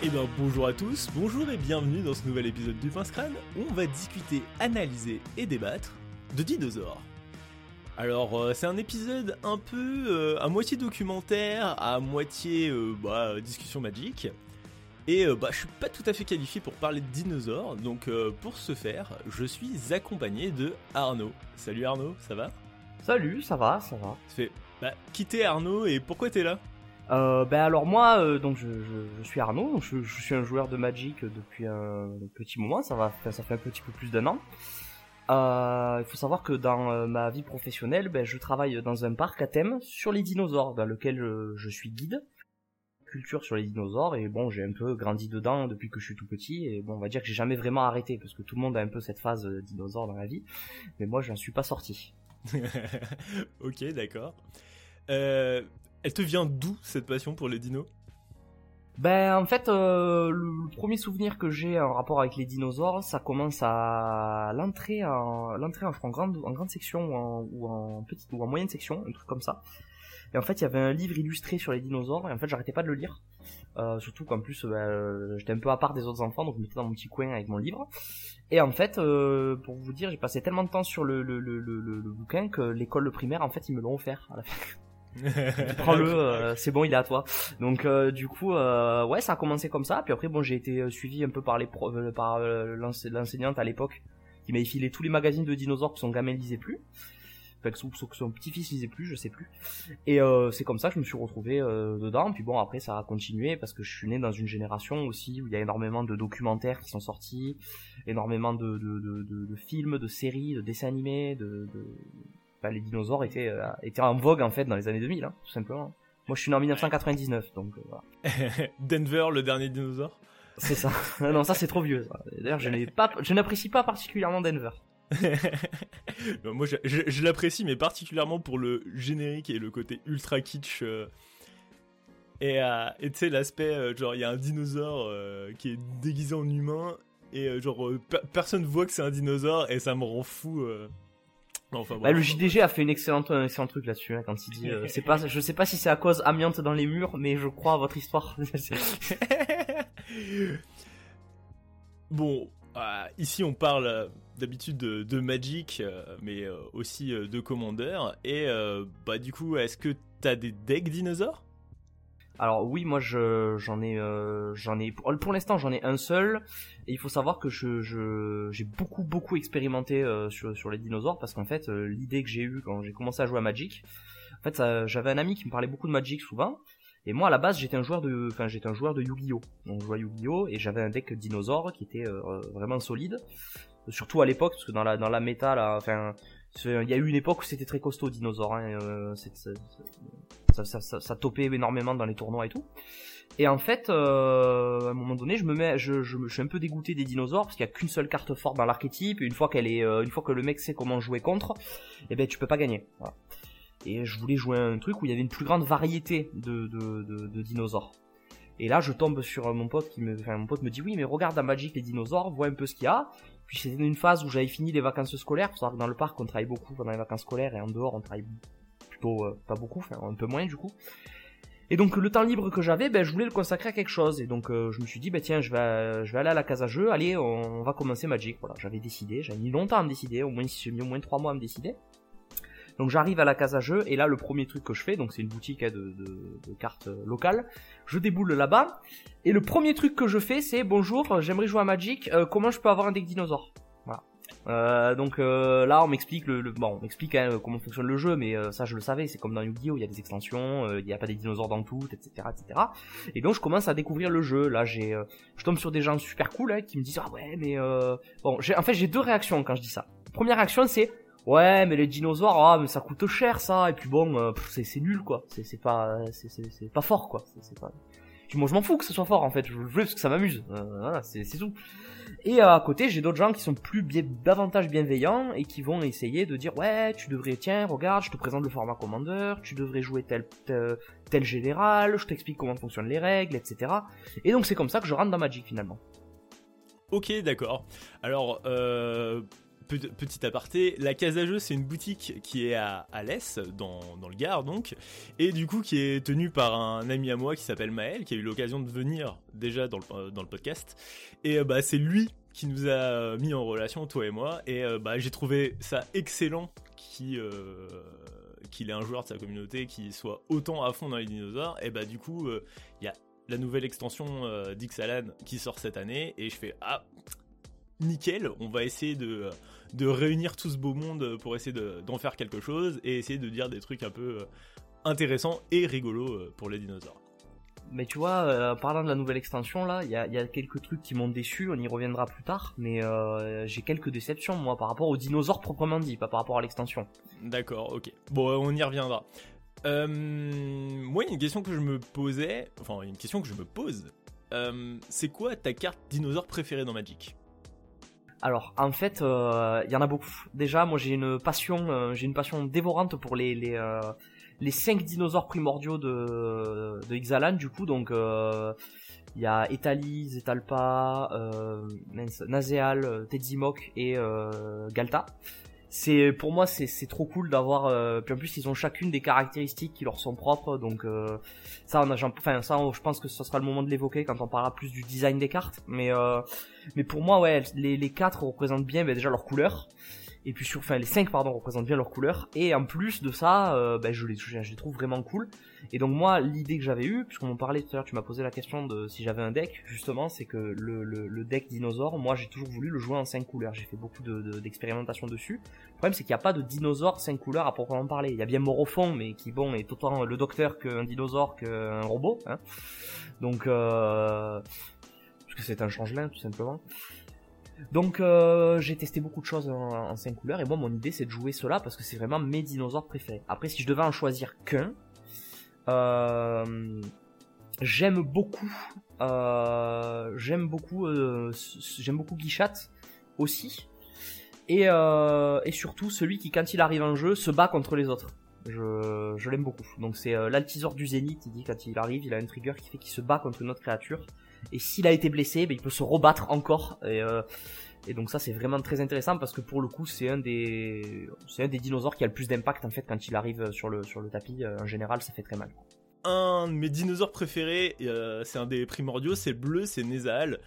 Eh bien bonjour à tous, bonjour et bienvenue dans ce nouvel épisode du Pince Crâne où on va discuter, analyser et débattre de dinosaures. Alors euh, c'est un épisode un peu euh, à moitié documentaire, à moitié euh, bah, discussion magique. Et bah, je suis pas tout à fait qualifié pour parler de dinosaures, donc pour ce faire, je suis accompagné de Arnaud. Salut Arnaud, ça va? Salut, ça va, ça va. Ça fait, bah, quitter Arnaud et pourquoi t'es là? Euh, ben alors moi, euh, donc je, je, suis Arnaud, je, suis un joueur de Magic depuis un petit moment, ça va, ça fait un petit peu plus d'un an. Euh, il faut savoir que dans euh, ma vie professionnelle, ben, je travaille dans un parc à thème sur les dinosaures, dans lequel je, suis guide, culture sur les dinosaures, et bon, j'ai un peu grandi dedans depuis que je suis tout petit, et bon, on va dire que j'ai jamais vraiment arrêté, parce que tout le monde a un peu cette phase dinosaure dans la vie, mais moi, je n'en suis pas sorti. ok, d'accord. Euh, elle te vient d'où cette passion pour les dinos? Ben en fait, euh, le, premier souvenir que j'ai en rapport avec les dinosaures, ça commence à l'entrée en l'entrée en, grande section ou en, petite ou en moyenne section, un truc comme ça. Et en fait, il y avait un livre illustré sur les dinosaures et en fait, j'arrêtais pas de le lire. Euh, surtout qu'en plus, ben, j'étais un peu à part des autres enfants, donc je m'étais dans mon petit coin avec mon livre. Et en fait, euh, pour vous dire, j'ai passé tellement de temps sur le, le bouquin que l'école primaire, en fait, ils me l'ont offert à la fin. Prends-le, euh, c'est bon, il est à toi. Donc euh, du coup, euh, ouais, ça a commencé comme ça. Puis après, bon, j'ai été suivi un peu par les par l'enseignante à l'époque qui m'avait filé tous les magazines de dinosaures que son gamin lisait plus. Enfin, que son, petit-fils lisait plus, je sais plus. Et c'est comme ça que je me suis retrouvé dedans. Puis bon, après, ça a continué parce que je suis né dans une génération aussi où il y a énormément de documentaires qui sont sortis, énormément de, de, de, de films, de séries, de dessins animés, de, bah, les dinosaures étaient, euh, étaient en vogue en fait dans les années 2000, hein, tout simplement. Moi je suis né en 1999, donc euh, voilà. Denver, le dernier dinosaure C'est ça. non, ça c'est trop vieux. D'ailleurs, je n'ai pas, je n'apprécie pas particulièrement Denver. moi, je, je, l'apprécie, mais particulièrement pour le générique et le côté ultra kitsch. Euh, et tu sais, l'aspect, genre, il y a un dinosaure qui est déguisé en humain, et genre, personne voit que c'est un dinosaure, et ça me rend fou. Bah, le JDG a fait une excellente, un excellent truc là-dessus hein, quand il dit euh, c'est pas je sais pas si c'est à cause amiante dans les murs mais je crois à votre histoire. bon, euh, ici on parle euh, d'habitude de, Magic mais aussi de Commander et bah du coup est-ce que t'as des decks dinosaures? Alors oui, moi j'en ai euh, j'en ai pour, l'instant j'en ai un seul. Et il faut savoir que je j'ai beaucoup beaucoup expérimenté euh, sur les dinosaures parce qu'en fait euh, l'idée que j'ai eue quand j'ai commencé à jouer à Magic, en fait j'avais un ami qui me parlait beaucoup de Magic souvent. Et moi à la base j'étais un joueur de enfin j'étais un joueur de Yu-Gi-Oh. Donc je jouais Yu-Gi-Oh! Et j'avais un deck dinosaure qui était vraiment solide. Surtout à l'époque parce que dans la dans méta là enfin il y a eu une époque où c'était très costaud dinosaure hein, ça, topait énormément dans les tournois et tout. Et en fait, euh, à un moment donné, je me mets, je, suis un peu dégoûté des dinosaures parce qu'il y a qu'une seule carte forte dans l'archétype. Une fois qu'elle est, euh, une fois que le mec sait comment jouer contre, eh ben tu peux pas gagner. Et je voulais jouer un truc où il y avait une plus grande variété de, de, de, dinosaures. Et là, je tombe sur mon pote qui me, enfin, mon pote me dit oui, mais regarde dans Magic les dinosaures, vois un peu ce qu'il y a. Puis c'était une phase où j'avais fini les vacances scolaires. Faut savoir que dans le parc, on travaille beaucoup pendant les vacances scolaires et en dehors, on travaille euh, pas beaucoup, enfin un peu moins du coup. Et donc le temps libre que j'avais, ben, je voulais le consacrer à quelque chose. Et donc euh, je me suis dit, ben, tiens, je vais, aller à la case à jeu, allez, on, va commencer Magic. Voilà, j'avais décidé, j'avais mis longtemps à me décider, au moins j'ai mis au moins 3 mois à me décider. Donc j'arrive à la case à jeu, et là le premier truc que je fais, donc c'est une boutique hein, de, cartes euh, locales, je déboule là-bas, et le premier truc que je fais c'est, bonjour, j'aimerais jouer à Magic, comment je peux avoir un deck dinosaure? Euh, donc euh, là, on m'explique le, bon, on m'explique hein, comment fonctionne le jeu, mais euh, ça je le savais. C'est comme dans Yu-Gi-Oh, il y a des extensions, il n'y a pas des dinosaures dans tout, etc., etc. Et donc je commence à découvrir le jeu. Là, j'ai, je tombe sur des gens super cool hein, qui me disent ah ouais, mais bon, en fait j'ai deux réactions quand je dis ça. Première réaction c'est ouais, mais les dinosaures, ah mais ça coûte cher ça. Et puis bon, c'est nul quoi. C'est pas, c'est pas fort quoi. Moi je m'en fous que ce soit fort en fait. Je veux parce que ça m'amuse. voilà, c'est tout. Et euh, à côté, j'ai d'autres gens qui sont plus bien, davantage bienveillants et qui vont essayer de dire ouais, tu devrais tiens, regarde, je te présente le format Commander, tu devrais jouer tel tel, général, je t'explique comment fonctionnent les règles, etc. Et donc c'est comme ça que je rentre dans Magic finalement. Ok, d'accord. Alors, euh, petit aparté, la Casa Jeux, c'est une boutique qui est à Alès, dans, dans le Gard donc, et du coup qui est tenue par un ami à moi qui s'appelle Maël, qui a eu l'occasion de venir déjà dans le, dans le podcast. Et bah, c'est lui qui nous a mis en relation, toi et moi, et bah, j'ai trouvé ça excellent qui qu'il ait un joueur de sa communauté qui soit autant à fond dans les dinosaures, et bah du coup, il y a la nouvelle extension d'Ixalan qui sort cette année, et je fais ah nickel, on va essayer de, de réunir tout ce beau monde pour essayer d'en faire quelque chose et essayer de dire des trucs un peu euh, intéressants et rigolos euh, pour les dinosaures. Mais tu vois, euh, parlant de la nouvelle extension là, il y a, quelques trucs qui m'ont déçu, on y reviendra plus tard, mais j'ai quelques déceptions moi par rapport aux dinosaures proprement dit, pas par rapport à l'extension. D'accord, ok. Bon, on y reviendra. Euh, moi, une question que je me posais, enfin une question que je me pose, c'est quoi ta carte dinosaure préférée dans Magic? Alors en fait, euh, il y en a beaucoup. Déjà, moi j'ai une passion, euh, j'ai une passion dévorante pour les les euh, cinq dinosaures primordiaux de de Ixalan du coup. Donc il y a Etali, Zetalpa, Nazeal, Tedzimok et Galta c'est pour moi c'est trop cool d'avoir euh, puis en plus ils ont chacune des caractéristiques qui leur sont propres donc euh, ça on a enfin ça je pense que ce sera le moment de l'évoquer quand on parlera plus du design des cartes mais euh, mais pour moi ouais les, les quatre représentent bien ben, déjà leur couleur et puis sur, enfin les 5 pardon représentent bien leur couleur, et en plus de ça, euh, ben, je, les, je, les trouve vraiment cool. Et donc moi, l'idée que j'avais eue, puisqu'on en parlait tout à l'heure, tu m'as posé la question de si j'avais un deck, justement, c'est que le, le, deck dinosaure, moi j'ai toujours voulu le jouer en 5 couleurs, j'ai fait beaucoup d'expérimentation de, dessus. Le problème c'est qu'il n'y a pas de dinosaure 5 couleurs à proprement parler. Il y a bien Morophon, mais qui bon est autant le docteur qu'un dinosaure qu'un robot. Hein. Donc, euh, parce que c'est un changelin tout simplement. Donc euh, j'ai testé beaucoup de choses en, 5 couleurs et moi mon idée c'est de jouer cela parce que c'est vraiment mes dinosaures préférés. Après si je devais en choisir qu'un, euh, j'aime beaucoup, euh, j'aime beaucoup, j'aime beaucoup Guichat aussi et, et surtout celui qui quand il arrive en jeu se bat contre les autres. Je, je l'aime beaucoup. Donc c'est l'altisor du zénith, il dit quand il arrive, il a un trigger qui fait qu'il se bat contre une autre créature. Et s'il a été blessé, ben, il peut se rebattre encore. Et, euh, et donc ça c'est vraiment très intéressant parce que pour le coup c'est un des c'est un des dinosaures qui a le plus d'impact en fait quand il arrive sur le sur le tapis. Euh, en général ça fait très mal. Un de mes dinosaures préférés, euh, c'est un des primordiaux, c'est bleu, c'est Nézal.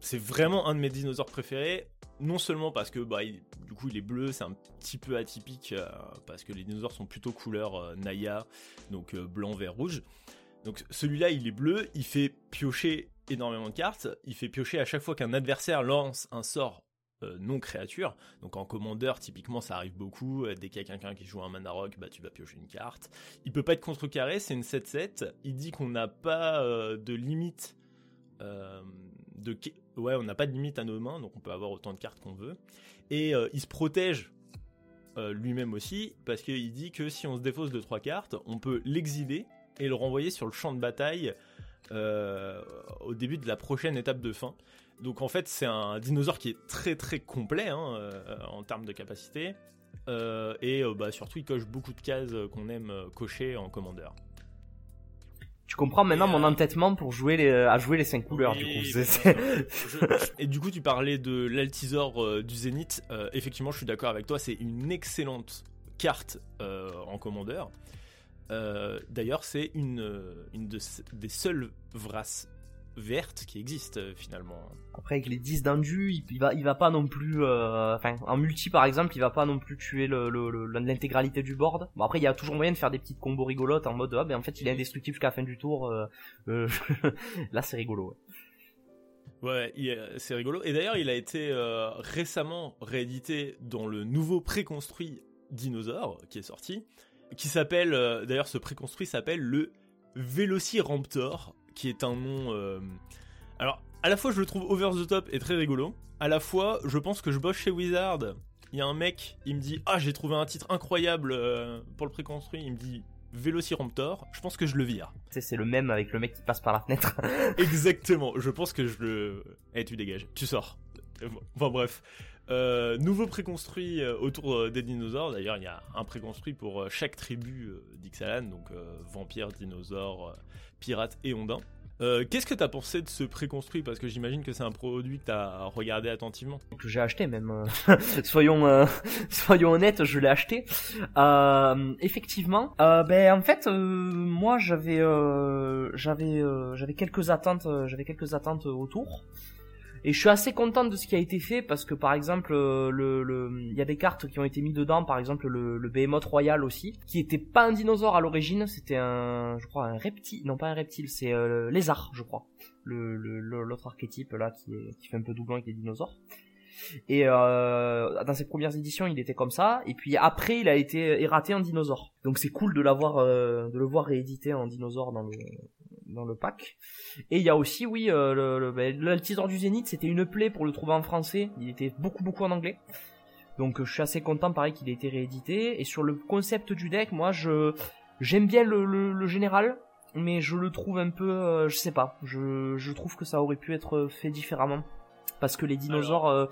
c'est vraiment un de mes dinosaures préférés. Non seulement parce que bah, du coup il est bleu, c'est un petit peu atypique parce que les dinosaures sont plutôt couleur Naya, donc blanc, vert, rouge. Donc celui-là, il est bleu, il fait piocher énormément de cartes, il fait piocher à chaque fois qu'un adversaire lance un sort euh, non créature. Donc en commandeur, typiquement, ça arrive beaucoup. Euh, dès qu'il y a quelqu'un qui joue un mana rock, bah tu vas piocher une carte. Il peut pas être contrecarré, c'est une 7-7. Il dit qu'on n'a pas euh, de limite de ouais, on n'a pas de limite à nos mains, donc on peut avoir autant de cartes qu'on veut. Et il se protège lui-même aussi parce qu'il dit que si on se défausse de trois cartes, on peut l'exiler et le renvoyer sur le champ de bataille euh, au début de la prochaine étape de fin. Donc en fait c'est un dinosaure qui est très très complet hein, euh, en termes de capacité euh, et bah, surtout il coche beaucoup de cases qu'on aime cocher en commandeur. Tu comprends maintenant mon entêtement pour jouer les, à jouer les 5 couleurs du coup. et du coup tu parlais de l'altisor du zénith. effectivement je suis d'accord avec toi c'est une excellente carte en commandeur. Euh, d'ailleurs, c'est une, euh, des seules vrasses vertes qui existent euh, finalement. Après avec les 10 d'endu, il, va il va pas non plus enfin en multi par exemple, il va pas non plus tuer l'intégralité le, du board. Bon après il y a toujours moyen de faire des petites combos rigolotes en mode ah ben en fait il est indestructible jusqu'à la fin du tour. là c'est rigolo. Ouais, c'est rigolo. Et d'ailleurs, il a été récemment réédité dans le nouveau préconstruit Dinosaure qui est sorti qui s'appelle, euh, d'ailleurs ce préconstruit s'appelle le Velociraptor, qui est un nom... Euh, alors, à la fois je le trouve over the top et très rigolo, à la fois je pense que je bosse chez Wizard, il y a un mec, il me dit « Ah, j'ai trouvé un titre incroyable euh, pour le préconstruit », il me dit Velociraptor, je pense que je le vire. C'est le même avec le mec qui passe par la fenêtre. Exactement, je pense que je le... Eh, tu dégages, tu sors. Enfin bref. Euh, nouveau préconstruit euh, autour euh, des dinosaures. D'ailleurs, il y a un préconstruit pour chaque tribu d'Ixalan, donc vampires, dinosaures, pirates et ondins. Euh, Qu'est-ce que t'as pensé de ce préconstruit? Parce que j'imagine que c'est un produit que t'as regardé attentivement. que j'ai acheté même. euh, soyons euh, soyons honnêtes, je l'ai acheté. Euh, effectivement, euh, ben en fait, euh, moi j'avais euh, j'avais euh, j'avais quelques attentes, euh, j'avais quelques attentes autour. Et je suis assez content de ce qui a été fait parce que par exemple euh, le le il y a des cartes qui ont été mis dedans par exemple le le Behemoth Royal aussi qui était pas un dinosaure à l'origine, c'était un je crois un reptile, non pas un reptile, c'est euh, lézard, je crois. Le- l'autre archétype là qui est qui fait un peu doublon avec les dinosaures. Et euh, dans ses premières éditions, il était comme ça. Et puis après, il a été erraté en dinosaure. Donc c'est cool de l'avoir, euh, de le voir réédité en dinosaure dans le dans le pack. Et il y a aussi, oui, euh, le, ben, l'Altisor du Zénith, c'était une plaie pour le trouver en français. Il était beaucoup beaucoup en anglais. Donc euh, je suis assez content, pareil, qu'il ait été réédité. Et sur le concept du deck, moi, je j'aime bien le général, mais je le trouve un peu, euh, je sais pas. Je je trouve que ça aurait pu être fait différemment parce que les dinosaures euh,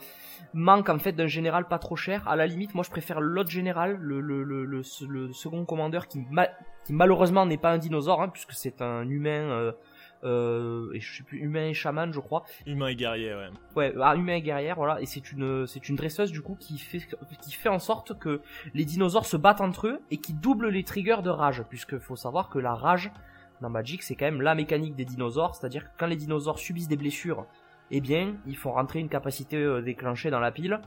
manquent en fait d'un général pas trop cher. À la limite, moi je préfère l'autre général, le, le, le, le, le second commandeur qui, ma- qui malheureusement n'est pas un dinosaure, hein, puisque c'est un humain, euh, euh, et je sais plus, humain et chaman je crois. Humain et guerrier, ouais. Ouais, ah, humain et guerrière, voilà, et c'est une c'est une dresseuse du coup qui fait qui fait en sorte que les dinosaures se battent entre eux et qui double les triggers de rage, puisque faut savoir que la rage dans Magic c'est quand même la mécanique des dinosaures, c'est-à-dire que quand les dinosaures subissent des blessures, eh bien ils font rentrer une capacité euh, déclenchée dans la pile.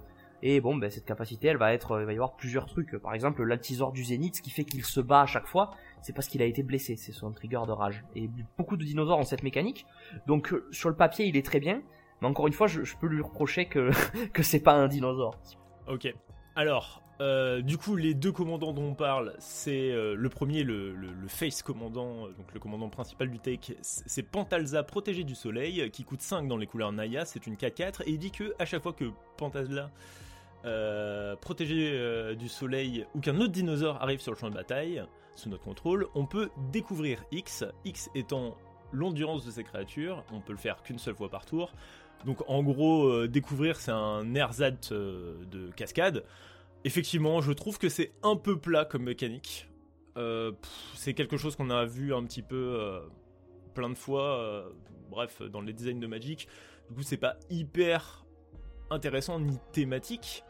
Et bon, ben cette capacité, elle va être, euh, il va y avoir plusieurs trucs. Par exemple, l'altisor du zénith, ce qui fait qu'il se bat à chaque fois, c'est parce qu'il a été blessé, c'est son trigger de rage. Et beaucoup de dinosaures ont cette mécanique. Donc euh, sur le papier, il est très bien, mais encore une fois, je, peux lui reprocher que que c'est pas un dinosaure. Ok. Alors, euh, du coup, les deux commandants dont on parle, c'est euh, le premier, le, face commandant, euh, donc le commandant principal du tech, c'est Pantalza protégé du soleil, qui coûte 5 dans les couleurs Naya, c'est une 4-4, et il dit que à chaque fois que Pantalza protégé du soleil ou qu'un autre dinosaure arrive sur le champ de bataille, sous notre contrôle, on peut découvrir X, X étant l'endurance de ces créatures, on peut le faire qu'une seule fois par tour. Donc en gros, découvrir c'est un ersatz de cascade. Effectivement, je trouve que c'est un peu plat comme mécanique. Euh, c'est quelque chose qu'on a vu un petit peu euh, plein de fois, euh, bref, dans les designs de Magic. Du coup, c'est pas hyper intéressant ni thématique.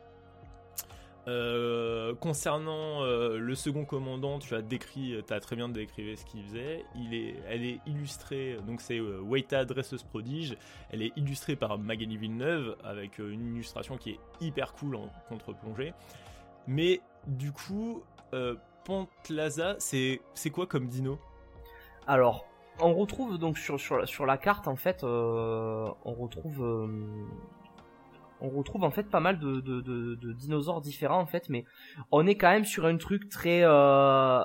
Euh, concernant euh, le second commandant, tu as décrit, tu as très bien décrit ce qu'il faisait. Il est, elle est illustrée, donc c'est euh, Weita dresseuse prodige. Elle est illustrée par Magali Villeneuve avec euh, une illustration qui est hyper cool en contre-plongée. Mais du coup, euh, Pantlaza, c'est c'est quoi comme dino? Alors, on retrouve donc sur sur la, carte en fait, euh, on retrouve euh, on retrouve en fait pas mal de, dinosaures différents en fait, mais on est quand même sur un truc très euh,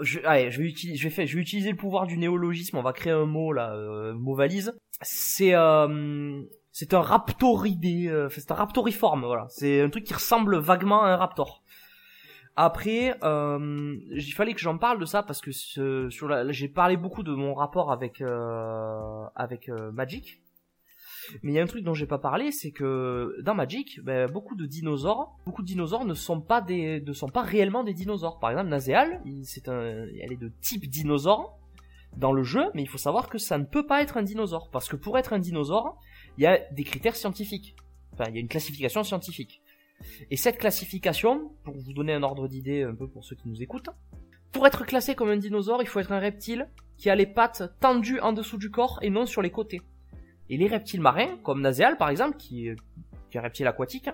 je, allez, je vais utiliser, le pouvoir du néologisme. On va créer un mot là, euh, mot valise. C'est euh, c'est un raptoridé, euh, c'est un raptoriforme, voilà. C'est un truc qui ressemble vaguement à un raptor. Après, euh, il fallait que j'en parle de ça parce que sur j'ai parlé beaucoup de mon rapport avec euh, avec euh, Magic. Mais il y a un truc dont j'ai pas parlé, c'est que dans Magic, ben, beaucoup de dinosaures, beaucoup de dinosaures ne sont pas des, ne sont pas réellement des dinosaures. Par exemple, Nazeal, il- c'est un, elle est de type dinosaure dans le jeu, mais il faut savoir que ça ne peut pas être un dinosaure parce que pour être un dinosaure, il y a des critères scientifiques. Enfin, il y a une classification scientifique. Et cette classification, pour vous donner un ordre d'idée un peu pour ceux qui nous écoutent, pour être classé comme un dinosaure, il faut être un reptile qui a les pattes tendues en dessous du corps et non sur les côtés. Et les reptiles marins, comme Nazeal par exemple, qui, est- qui est un reptile aquatique,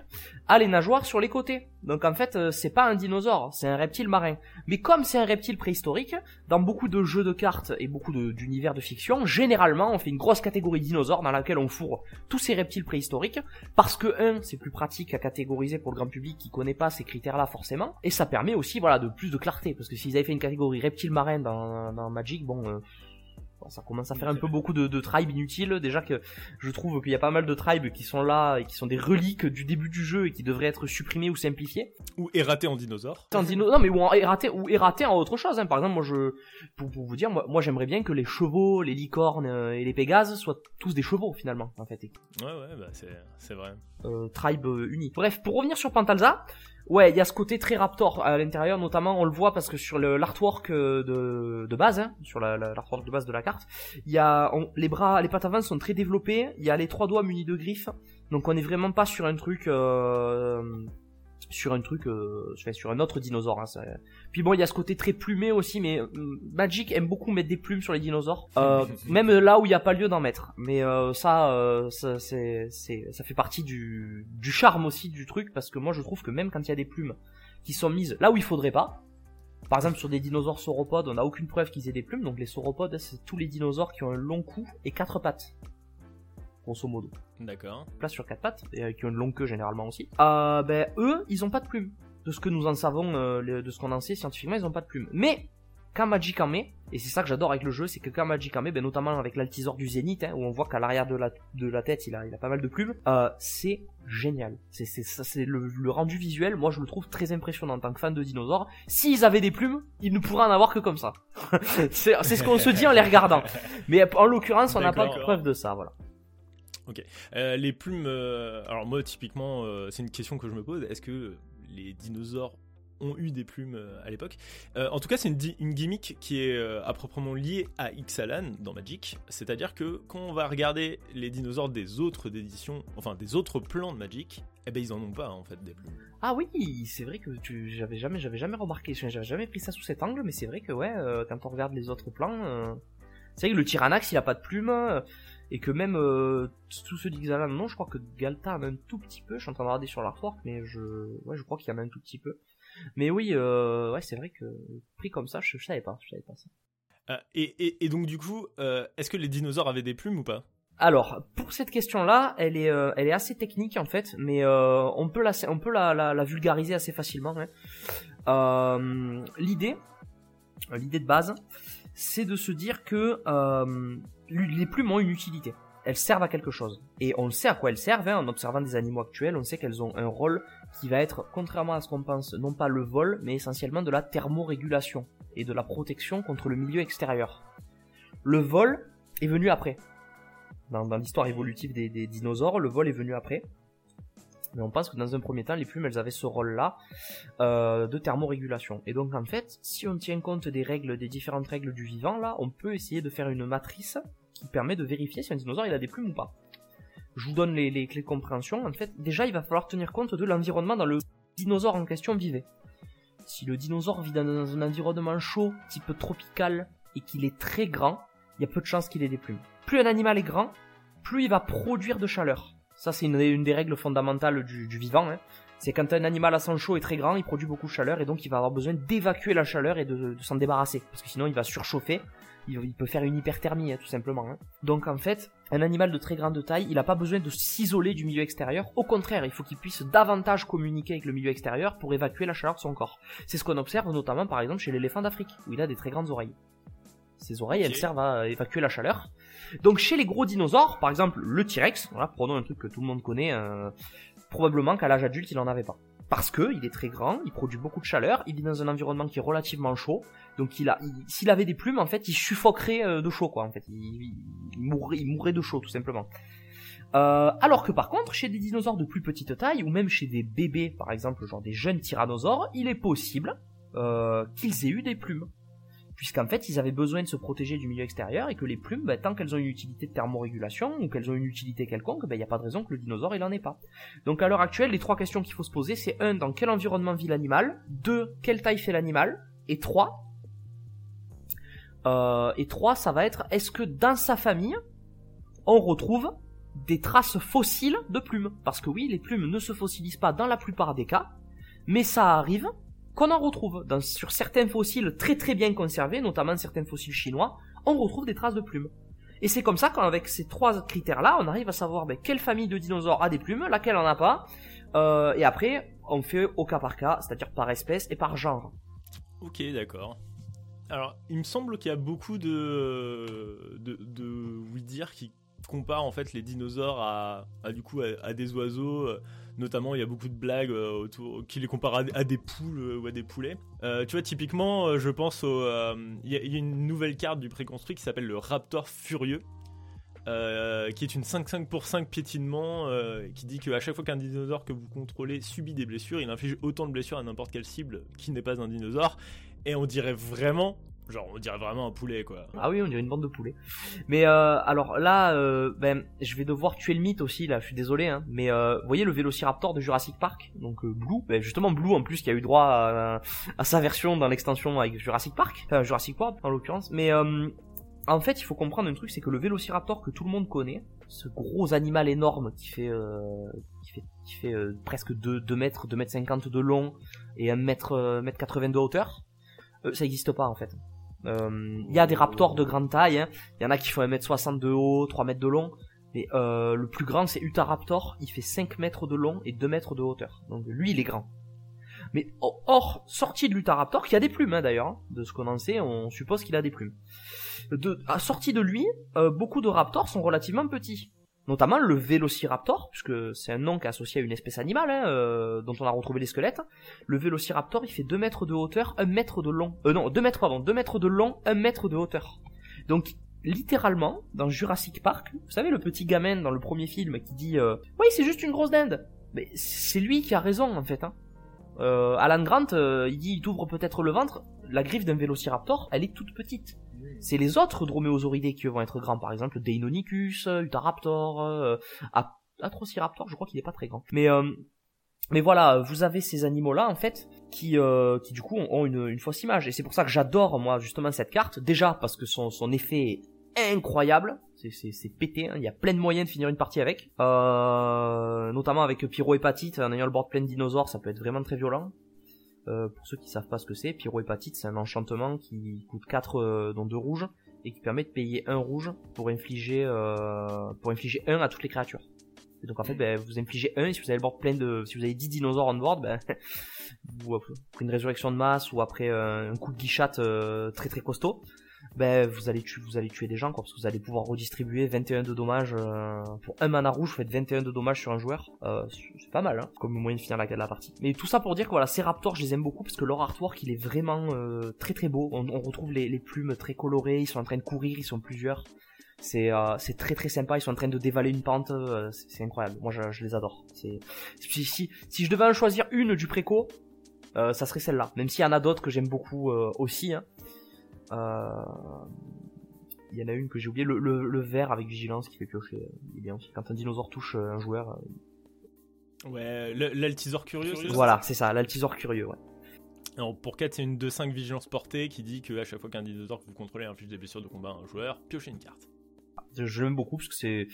a les nageoires sur les côtés. Donc en fait, euh, c'est pas un dinosaure, c'est un reptile marin. Mais comme c'est un reptile préhistorique, dans beaucoup de jeux de cartes et beaucoup d'univers de, fiction, généralement on fait une grosse catégorie dinosaures dans laquelle on fourre tous ces reptiles préhistoriques, parce que un, c'est plus pratique à catégoriser pour le grand public qui connaît pas ces critères-là forcément, et ça permet aussi voilà de plus de clarté, parce que s'ils avaient fait une catégorie reptile marin dans, dans Magic, bon... euh, ça commence à faire un peu beaucoup de, de tribes inutiles. Déjà que je trouve qu'il y a pas mal de tribes qui sont là et qui sont des reliques du début du jeu et qui devraient être supprimées ou simplifiées. Ou erraté en dinosaure En dino... Non mais ou en erraté ou en autre chose. Hein. Par exemple, moi je pour, pour vous dire, moi, moi j'aimerais bien que les chevaux, les licornes euh, et les pégases soient tous des chevaux finalement en fait. Ouais, ouais, bah c'est vrai. Euh, tribe euh, unie. Bref, pour revenir sur Pantalza, Ouais, il y a ce côté très raptor à l'intérieur, notamment on le voit parce que sur l'artwork euh, de, de base, hein, sur la, la- l'artwork de base de la carte, il y a on- les bras, les pattes avant sont très développées, il y a les trois doigts munis de griffes, donc on est vraiment pas sur un truc, sur un truc, euh, enfin, sur un autre dinosaure. Hein, ça- Puis bon, il y a ce côté très plumé aussi, mais euh, Magic aime beaucoup mettre des plumes sur les dinosaures, euh, même là où il n'y a pas lieu d'en mettre. Mais euh, ça, euh, ça, c'est, c'est, ça fait partie du, du charme aussi du truc, parce que moi je trouve que même quand il y a des plumes qui sont mises là où il faudrait pas, par exemple sur des dinosaures sauropodes, on n'a aucune preuve qu'ils aient des plumes, donc les sauropodes, c'est tous les dinosaures qui ont un long cou et quatre pattes, grosso modo D'accord. place sur quatre pattes, et qui ont une longue queue généralement aussi, euh, ben eux, ils ont pas de plumes. De ce que nous en savons, euh, de ce qu'on en sait scientifiquement, ils ont pas de plumes. Mais quand Magic en met, et c'est ça que j'adore avec le jeu, c'est que quand Magic en met, ben, notamment avec l'altisor du Zénith, hein, où on voit qu'à l'arrière de la, de la tête, il a, il a pas mal de plumes, euh, c'est génial. C'est c'est ça, c'est le, le rendu visuel, moi je le trouve très impressionnant en tant que fan de dinosaures. S'ils avaient des plumes, ils ne pourraient en avoir que comme ça. c'est c'est ce qu'on se dit en les regardant. Mais en l'occurrence, on n'a pas de preuve de ça, voilà. Euh, les plumes. euh, alors, moi, typiquement, euh, c'est une question que je me pose. Est-ce que les dinosaures ont eu des plumes à l'époque? En tout cas, c'est une, gimmick qui est à proprement liée à Ixalan dans Magic. C'est-à-dire que quand on va regarder les dinosaures des autres éditions, enfin des autres plans de Magic, eh ben ils en ont pas en fait des plumes. Ah oui, c'est vrai que tu, j'avais jamais, j'avais jamais remarqué, j'avais jamais pris ça sous cet angle, mais c'est vrai que ouais, quand on regarde les autres plans, euh, c'est vrai que le Tyrannax il a pas de plumes et que même euh, tous ceux d'Ixalan non, je crois que Galta en a un tout petit peu. Je suis en train de regarder sur l'artwork, mais je, ouais, je crois qu'il y en a un tout petit peu. Mais oui, euh, ouais, c'est vrai que pris comme ça, je, je savais pas, je savais pas ça. Euh, et, et- et donc du coup, est-ce que les dinosaures avaient des plumes ou pas? Alors, pour cette question-là, elle est, euh, elle est assez technique en fait, mais euh, on peut la, on peut la, la, la vulgariser assez facilement. hein. Euh, l'idée, l'idée de base, c'est de se dire que euh, les plumes ont une utilité. Elles servent à quelque chose. Et on sait à quoi elles servent, hein, en observant des animaux actuels, on sait qu'elles ont un rôle qui va être, contrairement à ce qu'on pense, non pas le vol, mais essentiellement de la thermorégulation et de la protection contre le milieu extérieur. Le vol est venu après dans, l'histoire évolutive des dinosaures, le vol est venu après. Mais on pense que dans un premier temps, les plumes, elles avaient ce rôle-là euh, de thermorégulation. Et donc en fait, si on tient compte des règles, des différentes règles du vivant, là, on peut essayer de faire une matrice qui permet de vérifier si un dinosaure il a des plumes ou pas. Je vous donne les, les clés de compréhension. En fait, déjà, il va falloir tenir compte de l'environnement dans le dinosaure en question vivait. Si le dinosaure vit dans un environnement chaud, type tropical, et qu'il est très grand, il y a peu de chances qu'il ait des plumes. Plus un animal est grand, plus il va produire de chaleur. Ça, c'est une, une des règles fondamentales du, du vivant. hein. C'est quand un animal à sang chaud est très grand, il produit beaucoup de chaleur et donc il va avoir besoin d'évacuer la chaleur et de, de s'en débarrasser. Parce que sinon il va surchauffer, il, il peut faire une hyperthermie hein, tout simplement. hein. Donc en fait, un animal de très grande taille, il n'a pas besoin de s'isoler du milieu extérieur. Au contraire, il faut qu'il puisse davantage communiquer avec le milieu extérieur pour évacuer la chaleur de son corps. C'est ce qu'on observe notamment par exemple chez l'éléphant d'Afrique, où il a des très grandes oreilles. Ces oreilles, elles servent à évacuer la chaleur. Donc chez les gros dinosaures, par exemple le T-Rex, voilà, prenons un truc que tout le monde connaît, euh, probablement qu'à l'âge adulte il en avait pas. Parce que il est très grand, il produit beaucoup de chaleur, il vit dans un environnement qui est relativement chaud, donc s'il avait des plumes en fait, il suffoquerait euh, de chaud quoi. En fait, il, mourrait, de chaud tout simplement. Euh, alors que par contre, chez des dinosaures de plus petite taille, ou même chez des bébés, par exemple, genre des jeunes tyrannosaures, il est possible qu'ils aient eu des plumes puisqu'en fait ils avaient besoin de se protéger du milieu extérieur et que les plumes, ben, tant qu'elles ont une utilité de thermorégulation ou qu'elles ont une utilité quelconque, il n'y a pas de raison que le dinosaure il en ait pas. Donc à l'heure actuelle, les trois questions qu'il faut se poser, c'est un, dans quel environnement vit l'animal, deux, quelle taille fait l'animal, et trois, euh, et trois, ça va être est-ce que dans sa famille, on retrouve des traces fossiles de plumes? Parce que oui, les plumes ne se fossilisent pas dans la plupart des cas, mais ça arrive qu'on en retrouve. Sur certains fossiles très très bien conservés, notamment certains fossiles chinois, on retrouve des traces de plumes. Et c'est comme ça qu'avec ces trois critères-là, on arrive à savoir ben, quelle famille de dinosaures a des plumes, laquelle en a pas, euh, et après, on fait au cas par cas, c'est-à-dire par espèce et par genre. Ok, d'accord. Alors, il me semble qu'il y a beaucoup de, de, de qui comparent en fait les dinosaures à, du coup à, des oiseaux. euh, Notamment, il y a beaucoup de blagues euh, autour qui les comparent à, des poules euh, ou à des poulets. Tu vois, typiquement, je pense au. Il y, y a une nouvelle carte du préconstruit qui s'appelle le Raptor Furieux. qui est une 5-5 pour 5 piétinement, qui dit qu'à chaque fois qu'un dinosaure que vous contrôlez subit des blessures, il inflige autant de blessures à n'importe quelle cible qui n'est pas un dinosaure. Et on dirait vraiment, genre on dirait vraiment un poulet quoi. Ah oui, on dirait une bande de poulets. Mais euh, alors là, euh, ben, je vais devoir tuer le mythe aussi, là, je suis désolé, hein, mais euh, vous voyez le Vélociraptor de Jurassic Park, donc euh, Blue, ben, justement Blue en plus qui a eu droit à, sa version dans l'extension avec Jurassic Park, enfin Jurassic World en l'occurrence, mais euh, en fait il faut comprendre un truc, c'est que le Vélociraptor que tout le monde connaît, ce gros animal énorme qui fait euh, qui fait, qui fait euh, presque 2, 2 mètres, 2 mètres 50 de long et 1 mètre, euh, mètre 80 de hauteur, euh, ça n'existe pas en fait. Euh, Il y a des raptors de grande taille, hein. il y en a qui font 1m60 de haut, 3 mètres de long, mais euh, le plus grand c'est Utahraptor, il fait 5 mètres de long et 2 mètres de hauteur. Donc lui il est grand. Mais or- hors, sorti de l'Utahraptor, qui a des plumes hein, d'ailleurs, hein, de ce qu'on en sait, on suppose qu'il a des plumes. De, à sortie de lui, euh, beaucoup de raptors sont relativement petits. Notamment le Vélociraptor, puisque c'est un nom qui est associé à une espèce animale, hein, euh, dont on a retrouvé les squelettes. Le Vélociraptor, il fait 2 mètres de hauteur, 1 mètre de long. Euh, non, 2 mètres, pardon, 2 mètres de long, 1 mètre de hauteur. Donc, littéralement, dans Jurassic Park, vous savez, le petit gamin dans le premier film qui dit euh, Oui, c'est juste une grosse dinde. Mais c'est lui qui a raison, en fait. Hein. Euh, Alan Grant, euh, il dit il t'ouvre peut-être le ventre. La griffe d'un Vélociraptor, elle est toute petite. C'est les autres droméosauridés qui vont être grands, par exemple Deinonychus, euh, Utahraptor, euh, A- Atrociraptor, je crois qu'il est pas très grand. Mais euh, mais voilà, vous avez ces animaux-là en fait qui euh, qui du coup ont une, fausse image et c'est pour ça que j'adore moi justement cette carte. Déjà parce que son son effet est incroyable, c'est pété, hein. il y a plein de moyens de finir une partie avec, euh, notamment avec pyrohépatite, en ayant le board plein de dinosaures, ça peut être vraiment très violent. Euh, pour ceux qui savent pas ce que c'est, pyrohépatite, c'est un enchantement qui coûte 4 euh, dont 2 rouges et qui permet de payer un rouge pour infliger euh, pour infliger 1 à toutes les créatures. Et donc en fait, ben, vous infligez 1 et si vous avez le board plein de si vous avez 10 dinosaures on board, ben vous après une résurrection de masse ou après euh, un coup de guichette euh, très très costaud, ben vous allez tuer vous allez tuer des gens quoi parce que vous allez pouvoir redistribuer 21 de dommages euh, pour un mana rouge, vous faites 21 de dommages sur un joueur. Euh, c'est pas mal hein, comme moyen de finir la, la partie. Mais tout ça pour dire que voilà, ces raptors, je les aime beaucoup parce que leur artwork, il est vraiment euh, très très beau. On, on retrouve les, les plumes très colorées, ils sont en train de courir, ils sont plusieurs. C'est euh, très très sympa, ils sont en train de dévaler une pente, euh, c'est incroyable. Moi je, je les adore. Si, si si je devais en choisir une du préco, euh, ça serait celle-là. Même s'il y en a d'autres que j'aime beaucoup euh, aussi. Hein. Euh, il y en a une que j'ai oublié, le, le, le vert avec vigilance qui fait piocher. euh, Il est bien aussi. Quand un dinosaure touche euh, un joueur, euh, Ouais, l'altisor curieux, c'est ça voilà, c'est ça, l'altisor curieux. Ouais. Alors, pour 4, c'est une 2-5 vigilance portée qui dit que à chaque fois qu'un dinosaure que vous contrôlez inflige des blessures de combat à un joueur, piochez une carte. Je, je l'aime beaucoup parce que c'est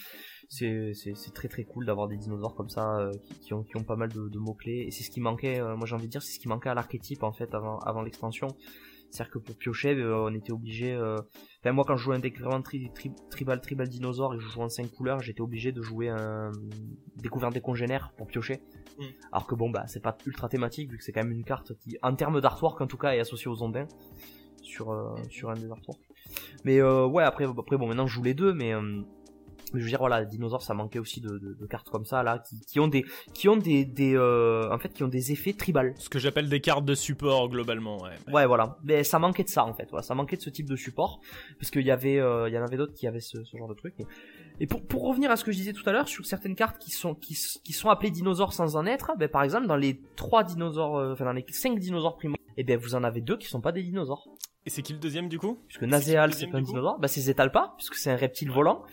c'est c'est c'est très très cool d'avoir des dinosaures comme ça euh, qui, qui ont qui ont pas mal de, de mots clés et c'est ce qui manquait. euh, moi j'ai envie de dire c'est ce qui manquait à l'archétype en fait avant avant l'extension. C'est-à-dire que pour piocher, euh, on était obligé. euh, Enfin moi quand je jouais un deck vraiment tri, tri- tribal tribal dinosaure et que je jouais en 5 couleurs, j'étais obligé de jouer un découverte des congénères pour piocher. Mm. Alors que bon bah c'est pas ultra thématique vu que c'est quand même une carte qui en termes d'artwork en tout cas est associée aux ondins sur euh, sur un des artworks. Mais euh, ouais, après, après bon, maintenant je joue les deux, mais, euh, mais je veux dire, voilà, les dinosaures, ça manquait aussi de, de, de cartes comme ça là, qui, qui ont des, qui ont des, des euh, en fait, qui ont des effets tribal. Ce que j'appelle des cartes de support globalement, ouais. Ouais, voilà. Mais ça manquait de ça en fait. Voilà, ça manquait de ce type de support parce qu'il y avait, euh, il y en avait d'autres qui avaient ce, ce genre de truc. Et, pour, pour revenir à ce que je disais tout à l'heure sur certaines cartes qui sont qui, qui sont appelées dinosaures sans en être, ben, par exemple dans les trois dinosaures, euh, enfin dans les cinq dinosaures primaux, et ben vous en avez deux qui sont pas des dinosaures. Et c'est qui le deuxième du coup? Puisque Nazéal, C'est pas un dinosaure, bah c'est Zetalpa, puisque c'est un reptile volant,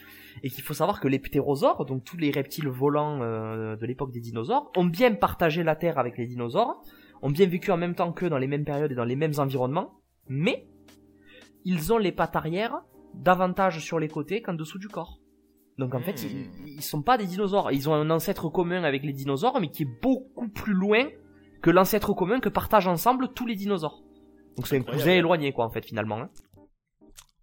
et qu'il faut savoir que les ptérosaures, donc tous les reptiles volants euh, de l'époque des dinosaures, ont bien partagé la Terre avec les dinosaures, ont bien vécu en même temps qu'eux dans les mêmes périodes et dans les mêmes environnements, mais ils ont les pattes arrière davantage sur les côtés qu'en dessous du corps. Donc en Hmm. fait, ils, ils sont pas des dinosaures, ils ont un ancêtre commun avec les dinosaures, mais qui est beaucoup plus loin que l'ancêtre commun que partagent ensemble tous les dinosaures. Donc c'est un cousin éloigné quoi en fait finalement. hein.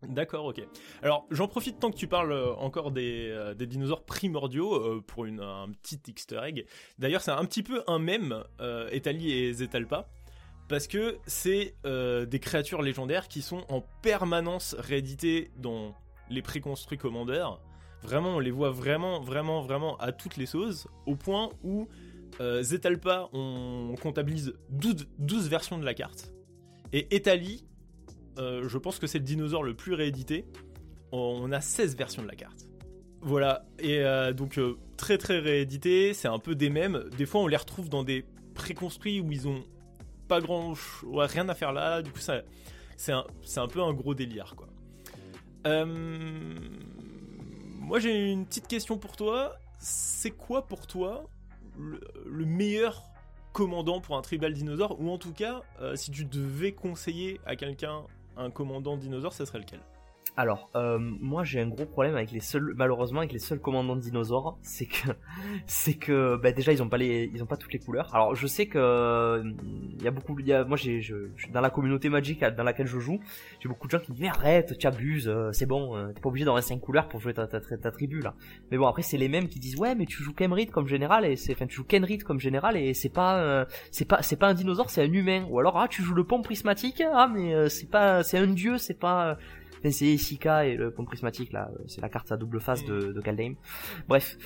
D'accord, ok. Alors, j'en profite tant que tu parles euh, encore des, euh, des dinosaures primordiaux euh, pour une, un petit easter egg. D'ailleurs, c'est un petit peu un mème, euh, Etali et Zetalpa, parce que c'est des créatures légendaires qui sont en permanence rééditées dans les préconstruits commandeurs. Vraiment, on les voit vraiment, vraiment, vraiment à toutes les sauces, au point où Zetalpa, on comptabilise 12, 12 versions de la carte. Et Etali, euh, je pense que c'est le dinosaure le plus réédité. On a 16 versions de la carte. Voilà, et donc très très réédité, c'est un peu des mêmes. Des fois on les retrouve dans des préconstruits où ils ont pas grand ouais, rien à faire là, du coup ça c'est un, un peu un gros délire quoi. moi j'ai une petite question pour toi, c'est quoi pour toi le, meilleur commandant pour un tribal dinosaure? Ou en tout cas si tu devais conseiller à quelqu'un un commandant dinosaure, ça serait lequel? Alors, euh, moi j'ai un gros problème avec les seuls, malheureusement avec les seuls commandants de dinosaures, c'est que, c'est que, bah déjà ils ont pas les, ils ont pas toutes les couleurs. Alors je sais que, il y a beaucoup, y a, moi j'ai, je, dans la communauté Magic dans laquelle je joue, j'ai beaucoup de gens qui disent mais arrête, tu abuses, euh, c'est bon, euh, t'es pas obligé d'avoir 5 couleurs pour jouer ta, tribu là. Mais bon après c'est les mêmes qui disent ouais mais tu joues Kenrit comme général et c'est, enfin tu joues Kenrit comme général et c'est pas, c'est pas, c'est pas un dinosaure, c'est un humain. Ou alors ah tu joues le pont prismatique, ah mais c'est pas, c'est un dieu, c'est pas c'est Ishika et le pont prismatique là, c'est la carte à double face de, de Kaldheim. Bref,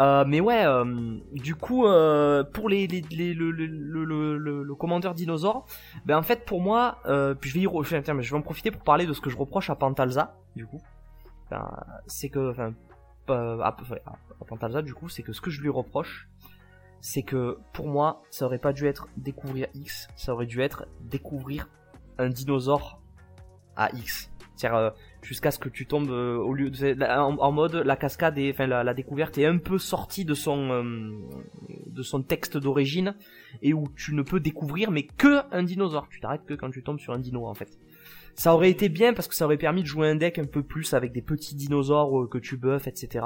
euh, mais ouais, euh, du coup euh, pour les, les, les le, le, le, le, commandeur dinosaure, ben en fait pour moi, euh, puis je vais y je vais en profiter pour parler de ce que je reproche à Pantalza, du coup, ben, c'est que, enfin, à, à Pantalza du coup, c'est que ce que je lui reproche, c'est que pour moi, ça aurait pas dû être découvrir X, ça aurait dû être découvrir un dinosaure à X. C'est-à-dire euh, jusqu'à ce que tu tombes euh, au lieu de, en, mode la cascade et enfin la, découverte est un peu sortie de son euh, de son texte d'origine et où tu ne peux découvrir mais que un dinosaure. Tu t'arrêtes que quand tu tombes sur un dino en fait. Ça aurait été bien parce que ça aurait permis de jouer un deck un peu plus avec des petits dinosaures que tu buffes, etc.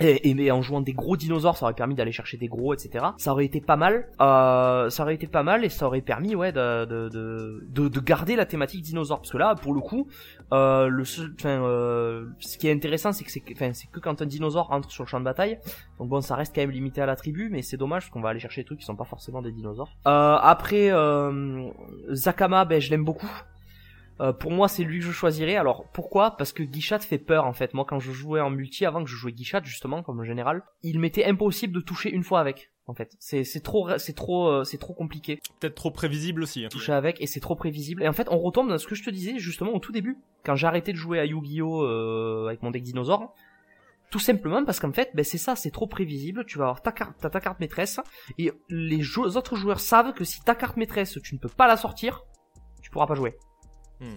Et, en jouant des gros dinosaures, ça aurait permis d'aller chercher des gros, etc. Ça aurait été pas mal. Euh, ça aurait été pas mal et ça aurait permis, ouais, de, de, de, de garder la thématique dinosaure. Parce que là, pour le coup, euh, le enfin, euh, ce qui est intéressant, c'est que c'est, que quand un dinosaure entre sur le champ de bataille. Donc bon, ça reste quand même limité à la tribu, mais c'est dommage parce qu'on va aller chercher des trucs qui sont pas forcément des dinosaures. Euh, après, Zakama, ben je l'aime beaucoup. Euh, pour moi, c'est lui que je choisirais. Alors pourquoi? Parce que Guichat fait peur en fait. Moi, quand je jouais en multi, avant que je jouais Guichat justement comme général, il m'était impossible de toucher une fois avec. En fait, c'est c'est trop c'est trop euh, c'est trop compliqué. Peut-être trop prévisible aussi. Hein. Toucher avec et c'est trop prévisible. Et en fait, on retombe dans ce que je te disais justement au tout début, quand j'ai arrêté de jouer à Yu-Gi-Oh euh, avec mon deck dinosaure. Tout simplement parce qu'en fait, ben c'est ça, c'est trop prévisible. Tu vas avoir ta carte, ta carte maîtresse, et les autres joueurs savent que si ta carte maîtresse, tu ne peux pas la sortir, tu pourras pas jouer. Hmm.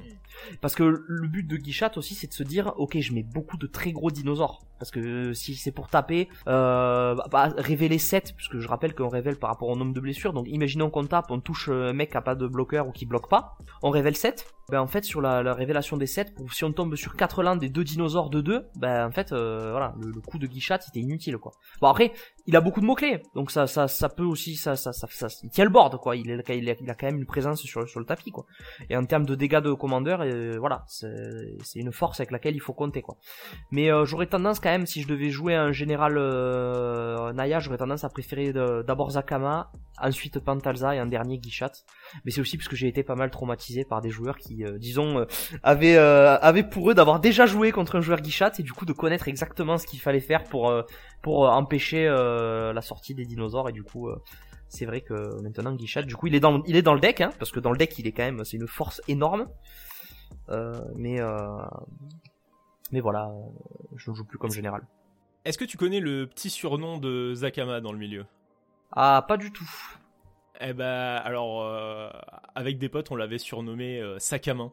Parce que le but de Guichat aussi, c'est de se dire, ok, je mets beaucoup de très gros dinosaures. Parce que si c'est pour taper, euh, bah, révéler 7, puisque je rappelle qu'on révèle par rapport au nombre de blessures. Donc imaginons qu'on tape, on touche un mec qui a pas de bloqueur ou qui bloque pas. On révèle 7 ben en fait sur la, la révélation des 7 pour si on tombe sur 4 landes et deux dinosaures de 2 ben en fait euh, voilà le, coup de guichat c'était inutile quoi. Bon après il a beaucoup de mots clés donc ça ça ça peut aussi ça ça ça, ça il tient le board quoi. Il, est, il, a, il a quand même une présence sur sur le tapis quoi. Et en termes de dégâts de commandeur euh, voilà c'est une force avec laquelle il faut compter quoi. Mais euh, j'aurais tendance quand même si je devais jouer un général euh, Naya j'aurais tendance à préférer d'abord Zakama ensuite Pantalza et un dernier Guichat mais c'est aussi parce que j'ai été pas mal traumatisé par des joueurs qui euh, disons, euh, avait euh, pour eux d'avoir déjà joué contre un joueur guichat et du coup de connaître exactement ce qu'il fallait faire pour pour empêcher la sortie des dinosaures et du coup c'est vrai que maintenant guichat du coup il est dans il est dans le deck hein, parce que dans le deck il est quand même c'est une force énorme. Mais mais voilà je ne joue plus comme général. Est-ce que tu connais le petit surnom de Zakama dans le milieu? Ah pas du tout eh ben, alors, euh, avec des potes, on l'avait surnommé euh, sac à main.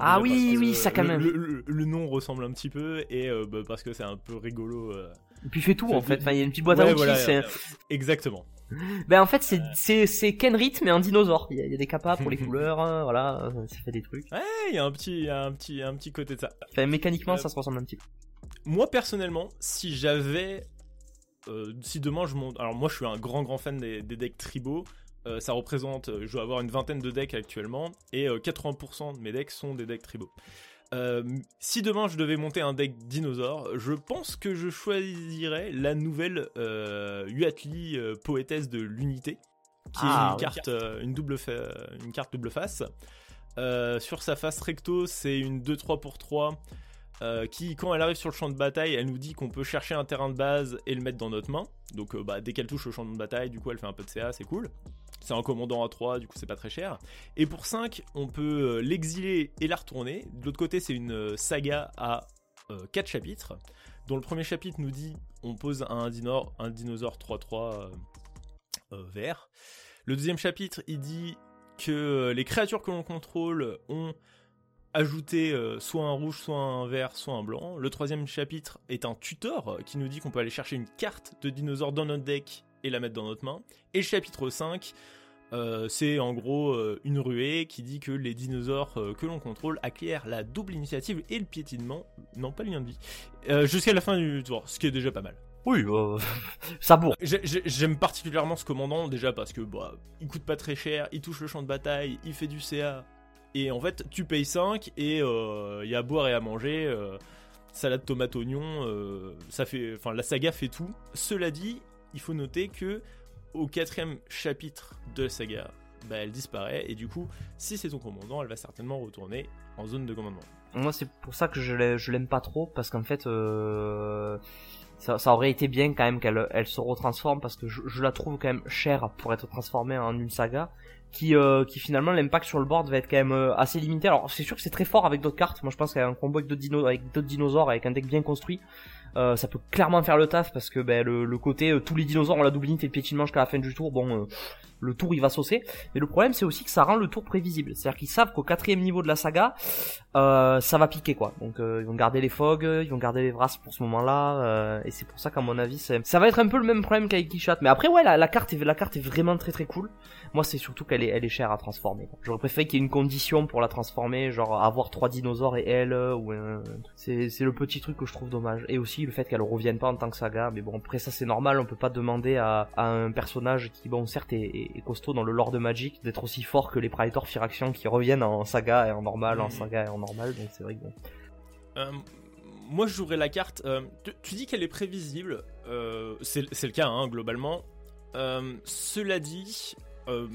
ah oui, oui, sac à main. Le, nom ressemble un petit peu et euh, bah, parce que c'est un peu rigolo. et puis il fait tout en fait. il y a une petite boîte à outils. exactement. Ben en fait c'est c'est c'est Kenrit mais un dinosaure. Il y, a, des capas pour les couleurs, hein, voilà, ça fait des trucs. Ouais, il y a un petit un petit un petit côté de ça. Enfin, mécaniquement ça se ressemble un petit peu. Moi personnellement, si j'avais si demain je monte alors moi je suis un grand grand fan des, des decks tribaux euh, ça représente, euh, je dois avoir une vingtaine de decks actuellement, et 80% euh, de mes decks sont des decks tribaux. si demain je devais monter un deck dinosaure, je pense que je choisirais la nouvelle Uatli poétesse de l'unité, qui est ah, une carte, une, double une carte double face. sur sa face recto, c'est une 2-3 pour 3 qui, quand elle arrive sur le champ de bataille, elle nous dit qu'on peut chercher un terrain de base et le mettre dans notre main. Donc, bah, dès qu'elle touche au champ de bataille, du coup, elle fait un peu de CA, c'est cool. C'est un commandant à 3, du coup c'est pas très cher. Et pour 5, on peut euh, l'exiler et la retourner. De l'autre côté, c'est une euh, saga à 4 euh, chapitres. dont le premier chapitre nous dit on pose un, dinosaure, un dinosaure 3-3 vert. Le deuxième chapitre, il dit que les créatures que l'on contrôle ont ajouté soit un rouge, soit un vert, soit un blanc. Le troisième chapitre est un tutor qui nous dit qu'on peut aller chercher une carte de dinosaure dans notre deck et la mettre dans notre main. Et le chapitre 5 euh, c'est en gros euh, une ruée qui dit que les dinosaures euh, que l'on contrôle acquièrent la double initiative et le piétinement, non pas le lien de vie, jusqu'à la fin du tour, ce qui est déjà pas mal. Oui, ça bourre. J'aime particulièrement ce commandant déjà parce que bah, il coûte pas très cher, il touche le champ de bataille, il fait du CA. Et en fait, tu payes 5 et il y a à boire et à manger. salade, tomate, oignon, ça fait, enfin la saga fait tout. Cela dit, il faut noter que au quatrième chapitre de la saga, bah, elle disparaît et du coup, si c'est ton commandant, elle va certainement retourner en zone de commandement. Moi, c'est pour ça que je l'aime pas trop parce qu'en fait, euh, ça, aurait été bien quand même qu'elle elle se retransforme parce que je, la trouve quand même chère pour être transformée en une saga. Qui, euh, qui finalement l'impact sur le board va être quand même euh, assez limité. Alors c'est sûr que c'est très fort avec d'autres cartes. Moi je pense qu'un combo avec d'autres avec d'autres dinosaures, avec un deck bien construit, euh, ça peut clairement faire le taf parce que ben, le, côté euh, tous les dinosaures ont la double unité et le piétinement jusqu'à la fin du tour, bon, euh, le tour il va saucer. Mais le problème c'est aussi que ça rend le tour prévisible. C'est-à-dire qu'ils savent qu'au quatrième niveau de la saga, ça va piquer quoi. Donc ils vont garder les fogs, ils vont garder les Vras pour ce moment-là, et c'est pour ça qu'à mon avis, ça va être un peu le même problème qu'avec Kishat. Mais après ouais, la, carte est, la carte est vraiment très très cool. Moi c'est surtout qu'elle est, elle est chère à transformer. J'aurais préféré qu'il y ait une condition pour la transformer, genre avoir trois dinosaures et elle, ou c'est le petit truc que je trouve dommage. Et aussi le fait qu'elle revienne pas en tant que saga. Mais bon, après ça c'est normal, on peut pas demander à, un personnage qui, bon, certes est, costaud dans le lore de Magic d'être aussi fort que les Praetor Firaction qui reviennent en saga et en normal, en mm. saga et en normal. Donc c'est vrai que bon. Euh, moi je jouerais la carte. Euh, tu, dis qu'elle est prévisible, euh, c'est le cas hein, globalement. cela dit, euh,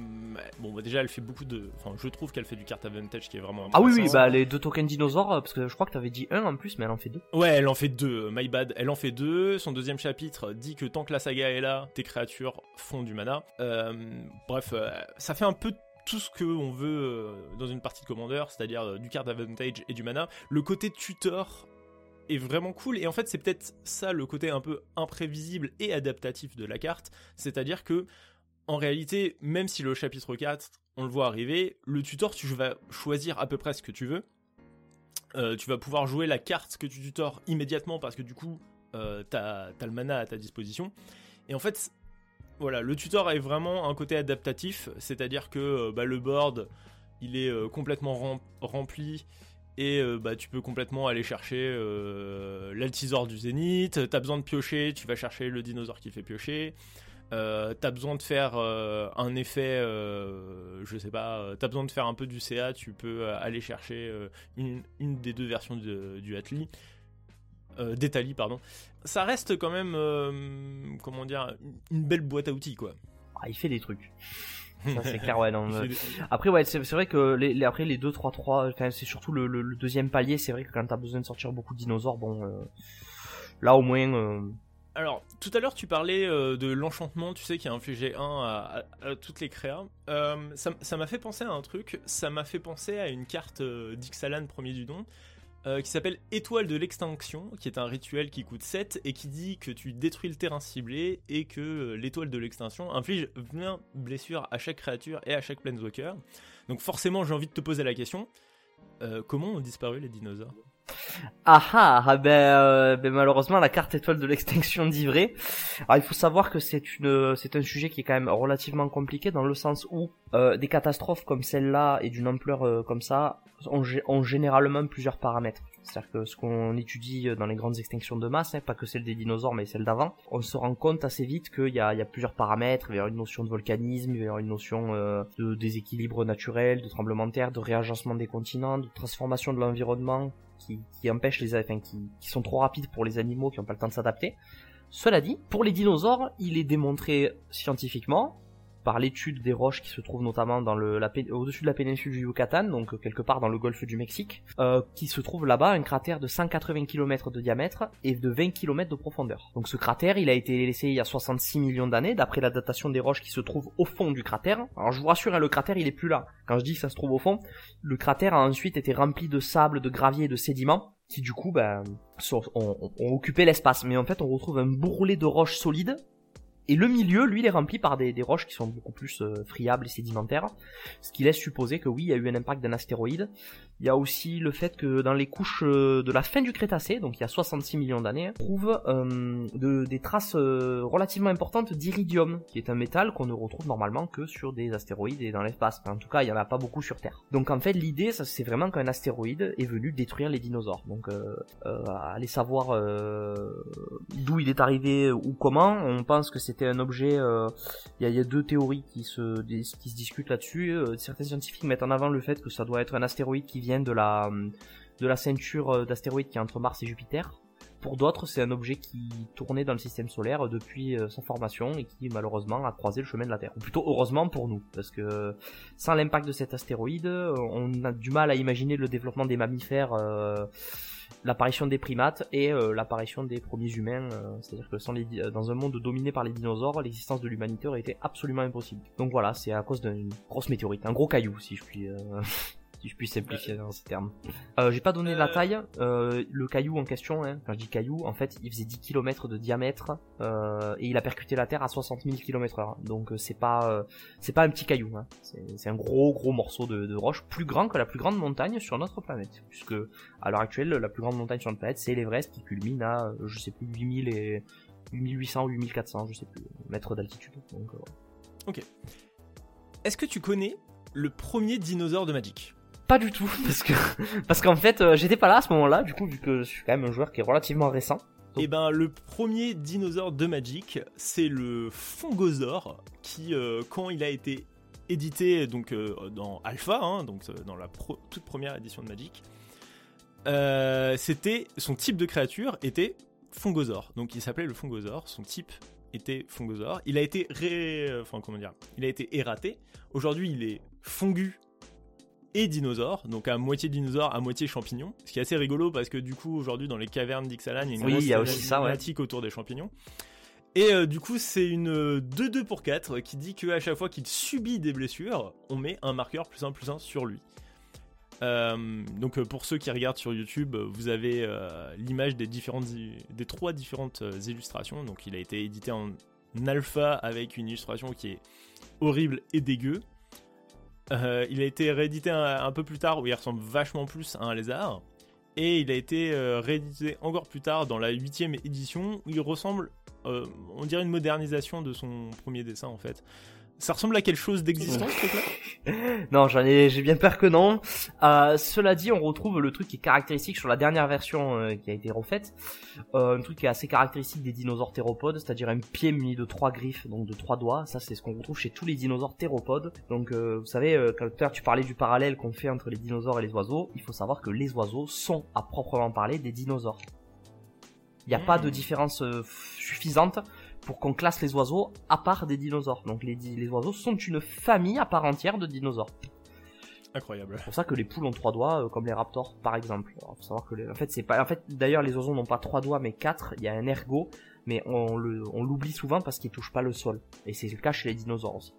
bon, bah, déjà, elle fait beaucoup de. Enfin, je trouve qu'elle fait du carte advantage qui est vraiment. Ah oui, oui, bah les deux tokens dinosaures, euh, parce que je crois que t'avais dit un en plus, mais elle en fait deux. Ouais, elle en fait deux, my bad. Elle en fait deux. Son deuxième chapitre dit que tant que la saga est là, tes créatures font du mana. Euh, bref, ça fait un peu tout ce que on veut dans une partie de commandeur, c'est-à-dire du card advantage et du mana. Le côté tutor est vraiment cool et en fait c'est peut-être ça le côté un peu imprévisible et adaptatif de la carte, c'est-à-dire que en réalité, même si le chapitre 4, on le voit arriver, le tutor, tu vas choisir à peu près ce que tu veux. Euh, tu vas pouvoir jouer la carte que tu tutors immédiatement parce que du coup, euh, t'as as le mana à ta disposition. Et en fait, voilà, le tutor est vraiment un côté adaptatif, c'est-à-dire que euh, bah, le board, il est complètement rempli et bah, tu peux complètement aller chercher l'altisor du zénith. T'as besoin de piocher, tu vas chercher le dinosaure qui fait piocher. Euh, t'as besoin de faire euh, un effet, euh, je sais pas, t'as besoin de faire un peu du CA, tu peux aller chercher une, des deux versions du Atli, d'Etali, pardon. Ça reste quand même, comment dire, une belle boîte à outils, quoi. Ah, il fait des trucs. c'est clair, ouais, non. Après, ouais, c'est vrai que les, après les 2, 3, 3, c'est surtout le, le, deuxième palier, c'est vrai que quand t'as besoin de sortir beaucoup de dinosaures, bon, là au moins alors, tout à l'heure, tu parlais euh, de l'enchantement, tu sais, qui a infligé 1 à, toutes les créas. Euh, ça m'a fait penser à un truc, ça m'a fait penser à une carte euh, d'Ixalan, premier du nom, qui s'appelle Étoile de l'extinction, qui est un rituel qui coûte 7 et qui dit que tu détruis le terrain ciblé et que l'étoile de l'extinction inflige 20 blessures à chaque créature et à chaque planeswalker. Donc forcément, j'ai envie de te poser la question, comment ont disparu les dinosaures? Ah ah, ah ben, euh, ben, malheureusement la carte étoile de l'extinction d'Ivré. Alors il faut savoir que c'est une c'est un sujet qui est quand même relativement compliqué dans le sens où euh, des catastrophes comme celle-là et d'une ampleur euh, comme ça ont, ont, généralement plusieurs paramètres. C'est-à-dire que ce qu'on étudie dans les grandes extinctions de masse, hein, pas que celle des dinosaures mais celle d'avant, on se rend compte assez vite qu'il y a, il y a plusieurs paramètres, il y a une notion de volcanisme, il y a une notion de déséquilibre naturel, de tremblement de terre, de réagencement des continents, de transformation de l'environnement qui, les, enfin, sont trop rapides pour les animaux qui n'ont pas le temps de s'adapter. Cela dit, pour les dinosaures, il est démontré scientifiquement par l'étude des roches qui se trouvent notamment dans le, au-dessus de la péninsule du Yucatan, donc euh, quelque part dans le golfe du Mexique, euh, qui se trouve là-bas un cratère de 180 km de diamètre et de 20 km de profondeur. Donc ce cratère, il a été laissé il y a 66 millions d'années, d'après la datation des roches qui se trouvent au fond du cratère. Alors je vous rassure, hein, le cratère, il est plus là. Quand je dis que ça se trouve au fond, le cratère a ensuite été rempli de sable, de gravier et de sédiments qui du coup ben, ont, occupé l'espace. Mais en fait, on retrouve un bourrelet de roches solides et le milieu, lui, est rempli par des, des roches qui sont beaucoup plus euh, friables et sédimentaires, ce qui laisse supposer que oui, il y a eu un impact d'un astéroïde. Il y a aussi le fait que dans les couches euh, de la fin du Crétacé, donc il y a 66 millions d'années, on trouve euh, de, des traces relativement importantes d'iridium, qui est un métal qu'on ne retrouve normalement que sur des astéroïdes et dans l'espace. En tout cas, il y en a pas beaucoup sur Terre. Donc en fait, l'idée, c'est vraiment qu'un astéroïde est venu détruire les dinosaures. Donc aller savoir d'où il est arrivé ou comment, on pense que c'était un objet. Euh, il y, a deux théories qui se qui se discutent là-dessus. Euh, certains scientifiques mettent en avant le fait que ça doit être un astéroïde qui vient de la de la ceinture euh, d'astéroïdes qui est entre Mars et Jupiter. Pour d'autres, c'est un objet qui tournait dans le système solaire depuis sa formation et qui malheureusement a croisé le chemin de la Terre. Ou plutôt heureusement pour nous, parce que sans l'impact de cet astéroïde, on a du mal à imaginer le développement des mammifères l'apparition des primates et euh, l'apparition des premiers humains. Euh, c'est-à-dire que sans les, dans un monde dominé par les dinosaures, l'existence de l'humanité aurait été absolument impossible. Donc voilà, c'est à cause d'une grosse météorite, un gros caillou si je puis. Euh, si je puis simplifier dans ces termes. Euh, j'ai pas donné la taille. Euh, le caillou en question, hein, quand je dis caillou, en fait, il faisait 10 km de diamètre euh, et il a percuté la Terre à 60 000 km/h. Donc c'est pas c'est pas un petit caillou. Hein. C'est un gros gros morceau de, de, roche, plus grand que la plus grande montagne sur notre planète, puisque à l'heure actuelle, la plus grande montagne sur notre planète, c'est l'Everest qui culmine à je sais plus 8000 et 8800 ou 8400, je sais plus, mètres d'altitude. Donc Ok. Est-ce que tu connais le premier dinosaure de Magic? Pas du tout, parce que parce qu'en fait, euh, j'étais pas là à ce moment-là, du coup, vu que je suis quand même un joueur qui est relativement récent. Et eh ben, le premier dinosaure de Magic, c'est le Fongosaure, qui, euh, quand il a été édité donc euh, dans Alpha, hein, donc dans la toute première édition de Magic, c'était son type de créature était Fongosaure. Donc il s'appelait le Fongosaure. Son type était Fongosaure. Il a été ré... enfin comment dire, il a été ératé. Aujourd'hui, il est fongu et dinosaures, donc à moitié dinosaure, à moitié champignon. Ce qui est assez rigolo parce que du coup, aujourd'hui, dans les cavernes d'Ixalan, il y a une oui, aussi ça, autour des champignons. Et euh, du coup, c'est une 2-2 pour 4 qui dit qu'à chaque fois qu'il subit des blessures, on met un marqueur plus 1 plus 1 sur lui. Euh, donc euh, pour ceux qui regardent sur YouTube, vous avez l'image des différentes, des trois différentes illustrations. Donc il a été édité en alpha avec une illustration qui est horrible et dégueu. Euh, il a été réédité un, peu plus tard où il ressemble vachement plus à un lézard. Et il a été euh, réédité encore plus tard dans la huitième édition où il ressemble, euh, on dirait une modernisation de son premier dessin en fait. Ça ressemble à quelque chose d'existant, ce truc-là Non, j'en ai, j'ai bien peur que non. Euh, cela dit, on retrouve le truc qui est caractéristique sur la dernière version euh, qui a été refaite. Euh, un truc qui est assez caractéristique des dinosaures théropodes, c'est-à-dire un pied muni de trois griffes, donc de trois doigts. Ça, c'est ce qu'on retrouve chez tous les dinosaures théropodes. Donc, euh, vous savez, euh, quand tu parlais du parallèle qu'on fait entre les dinosaures et les oiseaux, il faut savoir que les oiseaux sont, à proprement parler, des dinosaures. Il n'y a pas de différence suffisante pour qu'on classe les oiseaux à part des dinosaures. Donc les, les oiseaux sont une famille à part entière de dinosaures. Incroyable. C'est pour ça que les poules ont trois doigts, euh, comme les raptors, par exemple. faut savoir que, en fait, c'est pas, en fait, d'ailleurs, les oiseaux n'ont pas trois doigts, mais quatre. Il y a un ergot, mais on le, on l'oublie souvent parce qu'ils touchent pas le sol. Et c'est le cas chez les dinosaures aussi.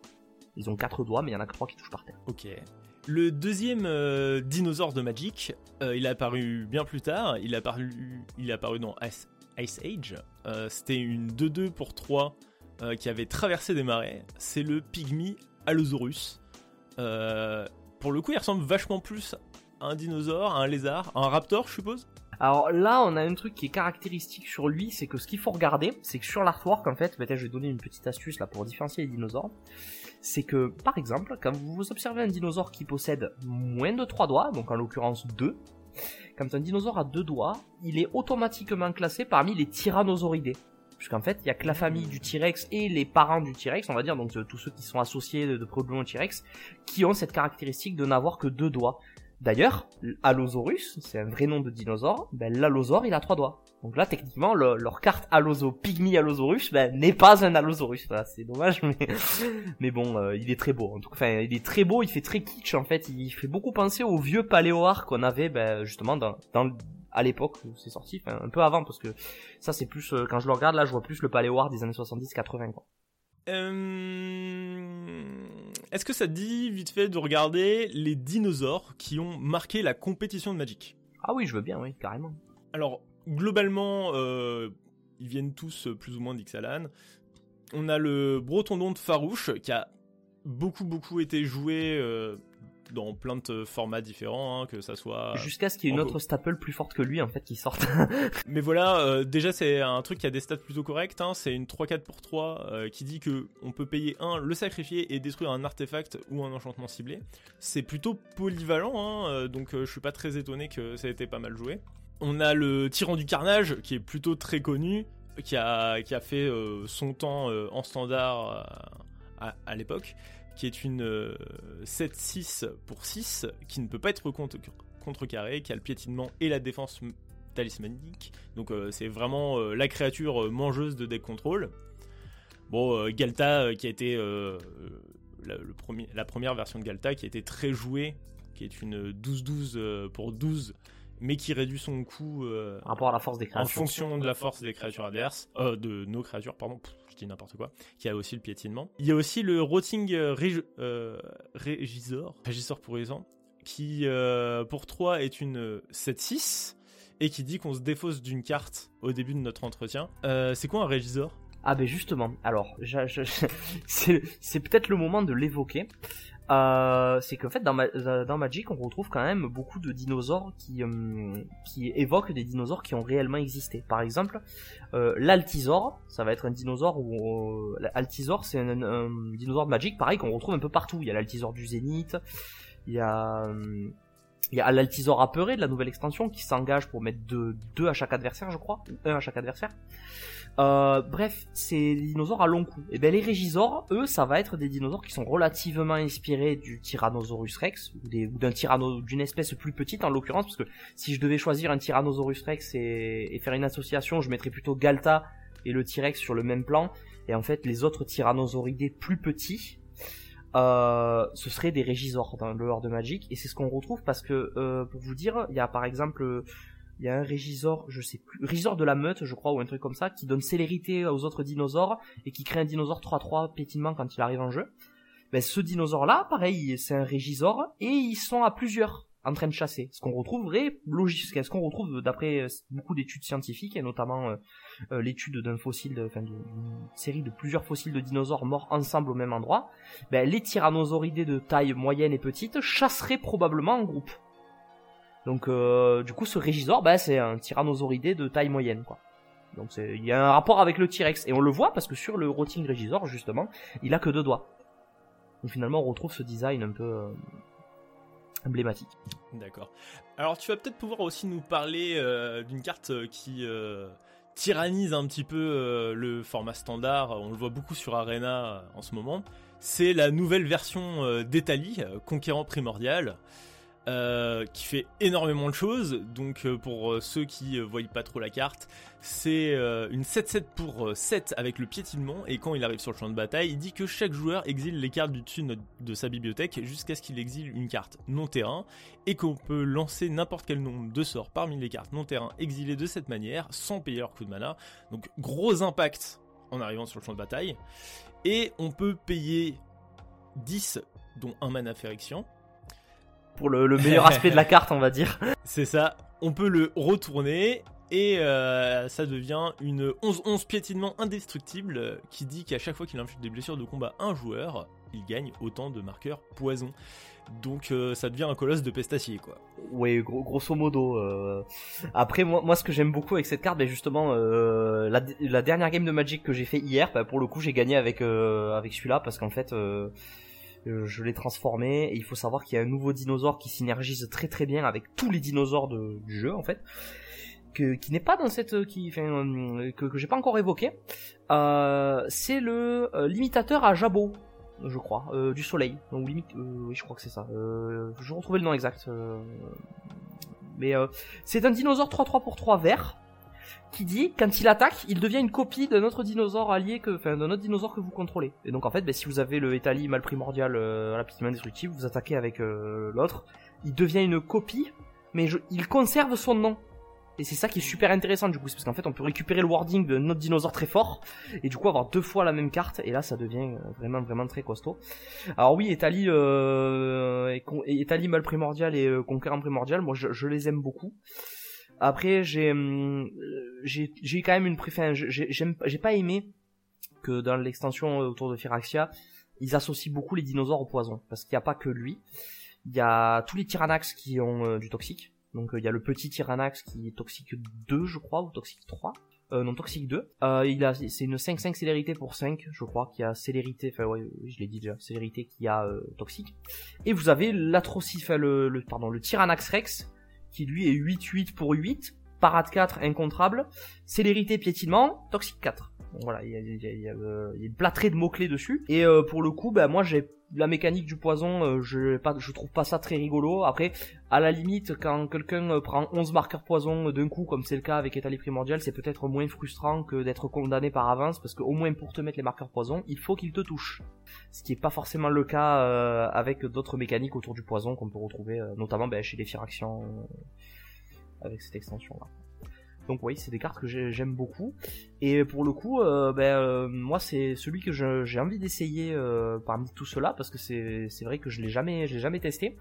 Ils ont quatre doigts, mais il y en a que trois qui touchent par terre. Ok. Le deuxième euh, dinosaure de Magic, euh, il a apparu bien plus tard. Il a apparu, il a apparu dans Ice Age. Euh, c'était une 2-2 pour 3 euh, qui avait traversé des marais. C'est le Pygmy Allosaurus. Euh, pour le coup, il ressemble vachement plus à un dinosaure, à un lézard, à un raptor, je suppose. Alors là, on a un truc qui est caractéristique sur lui, c'est que ce qu'il faut regarder, c'est que sur l'artwork, en fait, peut-être je vais donner une petite astuce là pour différencier les dinosaures. C'est que, par exemple, quand vous observez un dinosaure qui possède moins de 3 doigts, donc en l'occurrence 2, quand un dinosaure a deux doigts, il est automatiquement classé parmi les tyrannosauridés. Puisqu'en fait, il y a que la famille du T-Rex et les parents du T-Rex, on va dire, donc euh, tous ceux qui sont associés de, de au T-Rex, qui ont cette caractéristique de n'avoir que deux doigts. D'ailleurs, Allosaurus, c'est un vrai nom de dinosaure, ben, l'allosaure, il a trois doigts. Donc là, techniquement, leur carte Alloso, Pygmy Allosaurus, ben, n'est pas un Allosaurus. c'est dommage, mais, mais bon, euh, il est très beau. En tout cas, enfin, il est très beau, il fait très kitsch, en fait. Il fait beaucoup penser au vieux paléoar qu'on avait, ben, justement, dans, à l'époque où c'est sorti, un peu avant, parce que ça, c'est plus, euh, quand je le regarde, là, je vois plus le paléoar des années 70-80, quoi. Euh... Est-ce que ça te dit vite fait de regarder les dinosaures qui ont marqué la compétition de Magic? Ah oui, je veux bien, oui, carrément. Alors, globalement, euh, ils viennent tous euh, plus ou moins d'Ixalan. On a le Brotondon de Farouche qui a beaucoup beaucoup été joué euh, dans plein de formats différents, hein, que ça soit. Jusqu'à ce qu'il y ait une autre staple plus forte que lui en fait qui sorte. Mais voilà, euh, déjà c'est un truc qui a des stats plutôt corrects. Hein, c'est une 3-4 pour 3 euh, qui dit que on peut payer un, le sacrifier et détruire un artefact ou un enchantement ciblé. C'est plutôt polyvalent, hein, euh, donc je suis pas très étonné que ça ait été pas mal joué. On a le tyran du carnage qui est plutôt très connu, qui a, qui a fait son temps en standard à, à l'époque qui est une 7-6 pour 6, qui ne peut pas être contre contrecarré, qui a le piétinement et la défense talismanique. Donc c'est vraiment la créature mangeuse de deck control. Bon, Galta, qui a été la, la première version de Galta, qui a été très jouée, qui est une 12-12 pour 12 mais qui réduit son coût euh, rapport à la force des créatures. En fonction de la force des créatures adverses, euh, de nos créatures, pardon, je dis n'importe quoi, qui a aussi le piétinement. Il y a aussi le Rotting euh, Régisor, Régisor pour exemple, qui pour 3 est une 7-6 et qui dit qu'on se défausse d'une carte au début de notre entretien. c'est quoi un Régisor ah ben justement, alors c'est peut-être le moment de l'évoquer. Euh, c'est qu'en fait dans, dans, Magic on retrouve quand même beaucoup de dinosaures qui, euh, qui évoquent des dinosaures qui ont réellement existé. Par exemple, euh, l'Altisor, ça va être un dinosaure où l'Altisor c'est un, dinosaure de Magic pareil qu'on retrouve un peu partout. Il y a l'Altisor du Zénith, il y a il y a l'Altisor apeuré de la nouvelle extension qui s'engage pour mettre deux, à chaque adversaire, je crois, un à chaque adversaire. Euh, bref, c'est des dinosaures à long cou. Et bien les Régisors, eux, ça va être des dinosaures qui sont relativement inspirés du Tyrannosaurus Rex ou d'un tyranno d'une espèce plus petite en l'occurrence, parce que si je devais choisir un Tyrannosaurus Rex et, faire une association, je mettrais plutôt Galta et le T-Rex sur le même plan. Et en fait, les autres Tyrannosauridés plus petits, euh, ce seraient des Régisors dans le lore de Magic. Et c'est ce qu'on retrouve parce que, euh, pour vous dire, il y a par exemple il y a un Régisor, je sais plus, Régisor de la meute, je crois, ou un truc comme ça, qui donne célérité aux autres dinosaures et qui crée un dinosaure 3-3 pétinement quand il arrive en jeu. Ben, ce dinosaure-là, pareil, c'est un Régisor et ils sont à plusieurs en train de chasser. Ce qu'on retrouverait logique, ce qu'on retrouve d'après euh, beaucoup d'études scientifiques et notamment euh, euh, l'étude d'un fossile, enfin d'une série de plusieurs fossiles de dinosaures morts ensemble au même endroit. Ben, les tyrannosauridés de taille moyenne et petite chasseraient probablement en groupe. Donc euh, du coup ce Régisor, bah, c'est un tyrannosauridé de taille moyenne quoi. Donc il y a un rapport avec le T-Rex et on le voit parce que sur le Rotting Régisor justement, il a que deux doigts. Donc finalement on retrouve ce design un peu euh, emblématique. D'accord. Alors tu vas peut-être pouvoir aussi nous parler euh, d'une carte qui tyrannise un petit peu le format standard. On le voit beaucoup sur Arena en ce moment. C'est la nouvelle version d'Etali, Conquérant Primordial. Euh, qui fait énormément de choses. Donc euh, pour euh, ceux qui voient pas trop la carte, c'est une 7-7 pour 7 avec le piétinement et quand il arrive sur le champ de bataille, il dit que chaque joueur exile les cartes du dessus de, sa bibliothèque jusqu'à ce qu'il exile une carte non terrain et qu'on peut lancer n'importe quel nombre de sorts parmi les cartes non terrain exilées de cette manière sans payer leur coup de mana. Donc gros impact en arrivant sur le champ de bataille et on peut payer 10 dont un mana Phyrexian pour le, meilleur aspect de la carte, on va dire. C'est ça. On peut le retourner et euh, ça devient une 11-11 piétinement indestructible qui dit qu'à chaque fois qu'il inflige des blessures de combat à un joueur, il gagne autant de marqueurs poison. Donc euh, ça devient un colosse de pestacier quoi. Oui, grosso modo. Euh. Après moi, moi ce que j'aime beaucoup avec cette carte, ben justement la, dernière game de Magic que j'ai fait hier, ben, pour le coup j'ai gagné avec avec celui-là parce qu'en fait euh, je l'ai transformé. Et il faut savoir qu'il y a un nouveau dinosaure qui synergise très très bien avec tous les dinosaures de, du jeu en fait. Que, qui n'est pas dans cette qui enfin, euh, que, que j'ai pas encore évoqué. Euh, c'est le euh, limitateur à jabot je crois du soleil. Donc limite oui je crois que c'est ça. Je vais retrouver le nom exact mais c'est un dinosaure 3-3 pour 3 vert qui dit quand il attaque, il devient une copie d'un autre dinosaure allié que, enfin, d'un autre dinosaure que vous contrôlez. Et donc en fait, ben, si vous avez le Etali mal primordial euh, rapidement indestructible, vous attaquez avec euh, l'autre, il devient une copie, mais il conserve son nom. Et c'est ça qui est super intéressant du coup, c'est parce qu'en fait on peut récupérer le wording de notre dinosaure très fort et du coup avoir deux fois la même carte et là ça devient vraiment vraiment très costaud. Alors oui, Etali, euh, mal primordial et euh, conquérant primordial, moi je, les aime beaucoup. Après j'ai hum, j'ai quand même une préférence, j'ai pas aimé que dans l'extension autour de Firaxia, ils associent beaucoup les dinosaures au poison parce qu'il n'y a pas que lui. Il y a tous les Tyrannax qui ont euh, du toxique donc euh, il y a le petit Tyrannax qui est toxique 2 je crois ou toxique 3. Euh, non toxique 2. Euh, il a c'est une 5-5 célérité pour 5 je crois qui a célérité enfin ouais je l'ai dit déjà célérité qui a euh, toxique. Et vous avez l'atrocif enfin, le, le, pardon le Tyrannax Rex qui lui est 8-8 pour 8 parade 4 incontrable célérité piétinement toxique 4 voilà, il y a, y a, il y a, une plâtrée de mots-clés dessus. Et euh, pour le coup, bah, moi j'ai la mécanique du poison, euh, je, trouve pas ça très rigolo. Après, à la limite, quand quelqu'un euh, prend 11 marqueurs poison d'un coup, comme c'est le cas avec Étalé Primordial, c'est peut-être moins frustrant que d'être condamné par avance, parce qu'au moins pour te mettre les marqueurs poison, il faut qu'il te touche. Ce qui est pas forcément le cas avec d'autres mécaniques autour du poison qu'on peut retrouver, notamment ben, chez les Firactions avec cette extension-là. Donc oui, c'est des cartes que j'aime beaucoup. Et pour le coup, euh, ben, euh, moi c'est celui que j'ai envie d'essayer euh, parmi tout cela parce que c'est vrai que je l'ai jamais, jamais testé.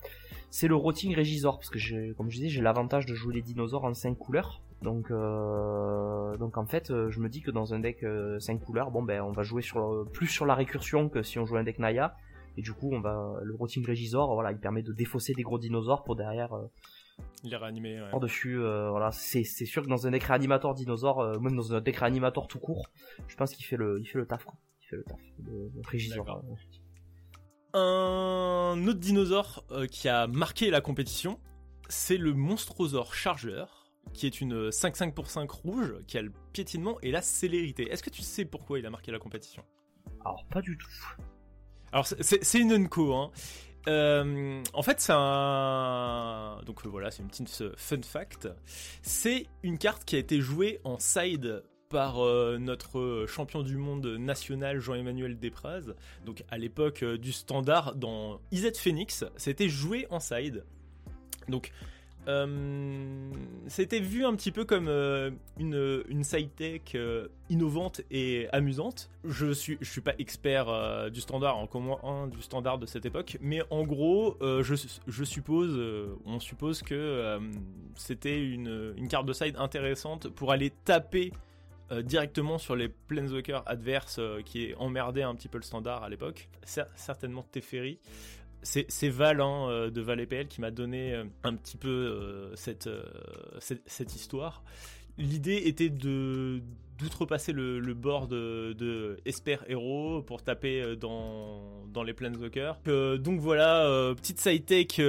C'est le Rotting Regisor parce que comme je disais, j'ai l'avantage de jouer les dinosaures en 5 couleurs. Donc donc en fait, je me dis que dans un deck 5 couleurs, bon ben on va jouer sur plus sur la récursion que si on jouait un deck Naya. Et du coup, on va le Rotting Regisor, voilà, il permet de défausser des gros dinosaures pour derrière il est réanimé. Ouais. Dessus, euh, voilà, c'est sûr que dans un deck réanimateur dinosaure, euh, même dans un deck réanimateur tout court, je pense qu'il fait le, il fait le taf, quoi. Il fait le taf de, Un autre dinosaure euh, qui a marqué la compétition, c'est le Monstrosaure Chargeur, qui est une 5-5 pour 5 rouge, qui a le piétinement et la célérité. Est-ce que tu sais pourquoi il a marqué la compétition? Alors, pas du tout. Alors, c'est une Unco, hein. Euh, en fait, c'est un. Donc euh, voilà, c'est une petite euh, fun fact. C'est une carte qui a été jouée en side par notre champion du monde national Jean-Emmanuel Despraz. Donc à l'époque du standard dans IZ Phoenix, c'était joué en side. Donc euh, c'était vu un petit peu comme euh, une, une side tech euh, innovante et amusante. Je suis, je suis pas expert du standard, encore moins du standard de cette époque, mais en gros, je, je, suppose, on suppose que c'était une, une, carte de side intéressante pour aller taper directement sur les Planeswalkers adverses qui emmerdaient un petit peu le standard à l'époque. Certainement Teferi c'est Val euh, de Val EPL qui m'a donné euh, un petit peu euh, cette, histoire. L'idée était de d'outrepasser le, bord de, de Esper Hero pour taper dans, dans les Planeswalkers. donc voilà, petite side tech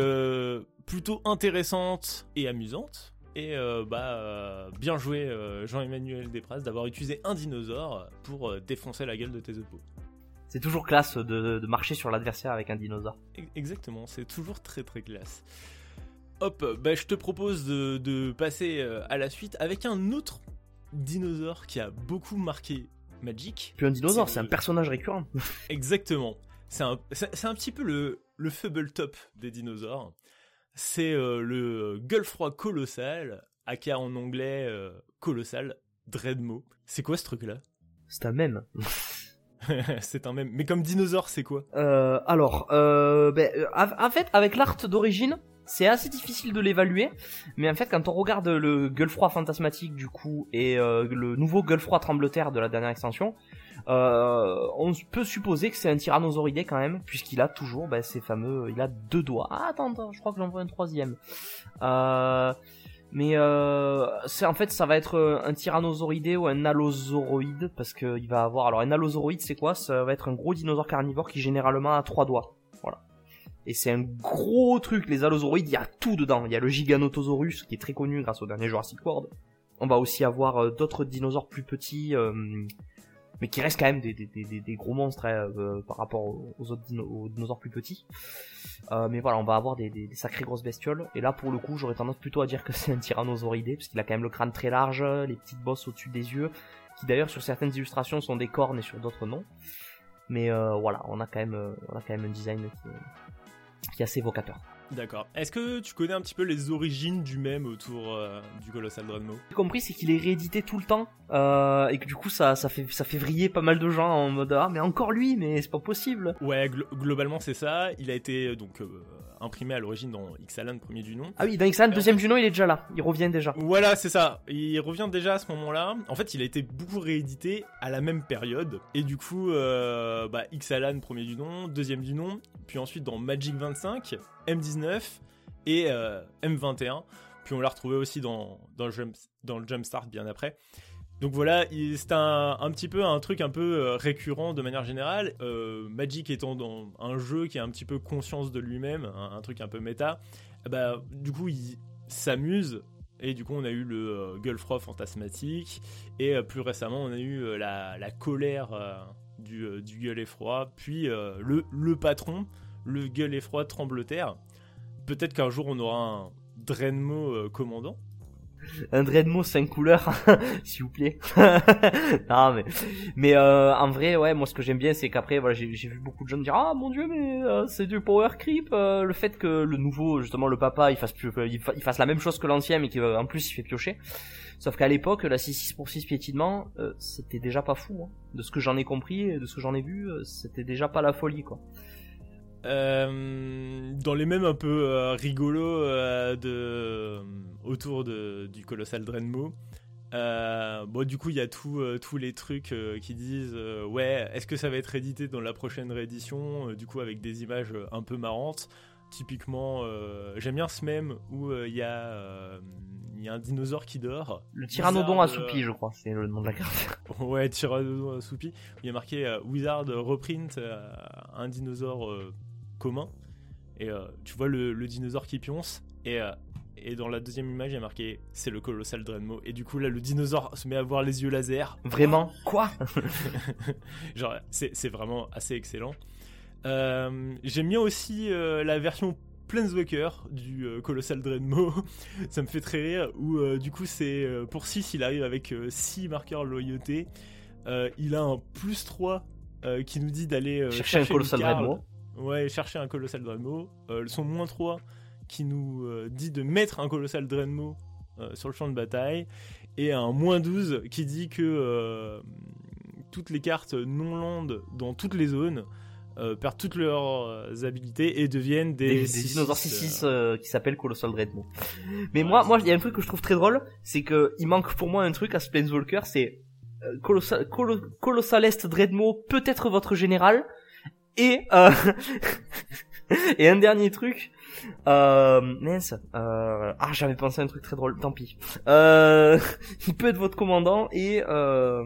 plutôt intéressante et amusante. Et bah bien joué Jean-Emmanuel Despraz d'avoir utilisé un dinosaure pour défoncer la gueule de tes c'est toujours classe de, marcher sur l'adversaire avec un dinosaure. Exactement, c'est toujours très très classe. Hop, bah, je te propose de, passer euh, à la suite avec un autre dinosaure qui a beaucoup marqué Magic. Puis un dinosaure, c'est un personnage récurrent. Exactement. C'est un, un, petit peu le, le top des dinosaures. C'est euh, le Gueulfroid colossal, aka en anglais euh, colossal, Dreadmo. C'est quoi ce truc-là? C'est un même. c'est un même. Mais comme dinosaure, c'est quoi? Euh, Alors, euh, ben, euh, en fait, avec l'art d'origine, c'est assez difficile de l'évaluer, mais en fait, quand on regarde le Gueulefroid fantasmatique du coup et le nouveau Gueulefroid trembleterre de la dernière extension, on peut supposer que c'est un tyrannosauridé quand même, puisqu'il a toujours ben, ces fameux, il a deux doigts. Ah, attends, attends, je crois que j'en vois un troisième. Mais euh, en fait ça va être euh, un tyrannosauridé ou un allosauroïde parce que il va avoir alors un allosauroïde c'est quoi? Ça va être un gros dinosaure carnivore qui généralement a trois doigts. Voilà. Et c'est un gros truc les allosauroïdes, il y a tout dedans. Il y a le Giganotosaurus qui est très connu grâce au dernier Jurassic World. On va aussi avoir euh, d'autres dinosaures plus petits mais qui restent quand même des, gros monstres hein, euh, par rapport aux, autres dinosaures plus petits. Euh, mais voilà, on va avoir des, des, sacrées grosses bestioles. Et là, pour le coup, j'aurais tendance plutôt à dire que c'est un tyrannosauridé, parce qu'il a quand même le crâne très large, les petites bosses au-dessus des yeux, qui d'ailleurs sur certaines illustrations sont des cornes et sur d'autres non. Mais euh, voilà, on a quand même, on a quand même un design qui, qui est assez évocateur. D'accord. Est-ce que tu connais un petit peu les origines du même autour euh, du Colossal Dreadnought J'ai compris, c'est qu'il est réédité tout le temps euh, et que du coup ça, ça fait ça fait vriller pas mal de gens en mode ah mais encore lui, mais c'est pas possible. Ouais, glo- globalement c'est ça. Il a été euh, donc euh, imprimé à l'origine dans Ixalan premier du nom. Ah oui, dans Ixalan, deuxième du nom, il est déjà là, il revient déjà. Voilà, c'est ça. Il revient déjà à ce moment-là. En fait, il a été beaucoup réédité à la même période. Et du coup, euh, bah, Ixalan, premier du nom, deuxième du nom. Puis ensuite dans Magic 25, M19 et euh, M21. Puis on l'a retrouvé aussi dans, dans, le Jump, dans le Jumpstart bien après. Donc voilà, il- c'est un, un petit peu un truc un peu euh, récurrent de manière générale. Euh, Magic étant dans un jeu qui a un petit peu conscience de lui-même, un, truc un peu méta, bah, du coup il s'amuse et du coup, on a eu le euh, Gulfroy fantasmatique. Et euh, plus récemment, on a eu la, la colère du, du gueule effroi. Puis le, le patron, le gueule effroi trembleterre. Peut-être qu'un jour, on aura un Drenmo commandant. Un Dreadmo 5 couleurs, s'il vous plaît. non mais mais euh, en vrai ouais moi ce que j'aime bien c'est qu'après voilà j'ai vu beaucoup de gens dire ah mon dieu mais euh, c'est du power creep euh, le fait que le nouveau justement le papa il fasse plus il, fa- il fasse la même chose que l'ancien mais qu'en plus il fait piocher. Sauf qu'à l'époque la 6-6 pour 6 piétinement c'était déjà pas fou hein. de ce que j'en ai compris de ce que j'en ai vu c'était déjà pas la folie quoi. Dans les mêmes un peu rigolos de, autour de, du colossal Drenmo. Euh, bon, du coup, il y a tout, euh, tous les trucs euh, qui disent ouais, est-ce que ça va être édité dans la prochaine réédition Du coup, avec des images un peu marrantes? Typiquement, j'aime bien ce même où il y, y a un dinosaure qui dort. Le Tyrannodon assoupi je crois c'est le nom de la carte. Ouais, Tyrannosaurus assoupi. Il y a marqué Wizard reprint un dinosaure commun. Et tu vois le, le dinosaure qui pionce. Et, et dans la deuxième image, il y a marqué c'est le colossal Drenmo. Et du coup, là, le dinosaure se met à voir les yeux laser. Vraiment? Quoi? Genre, c'est vraiment assez excellent. Euh, J'aime bien aussi euh, la version Planeswalker du euh, Colossal Drenmo. Ça me fait très rire. Où du coup, c'est pour 6, il arrive avec 6 marqueurs loyauté. Il a un plus 3 euh, qui nous dit d'aller Chercher un Colossal. Drenmo. Ouais, chercher un Colossal Drenmo. Son moins 3 qui nous euh, dit de mettre un Colossal Drenmo euh, sur le champ de bataille. Et un moins 12 qui dit que euh, toutes les cartes non-land dans toutes les zones euh, perdent toutes leurs habilités et deviennent des, des, des 6-6, dinosaures euh, 6-6 euh, qui s'appellent Colossal Dreadmo. Mais Ouais, moi, il y a un truc que je trouve très drôle, c'est que il manque pour moi un truc à ce Planeswalker, c'est euh, Colossal, Colo- Colossalest Dreadmo peut être votre général et et un dernier truc. Euh, mince, euh, ah j'avais pensé à un truc très drôle, tant pis. Euh, il peut être votre commandant et euh,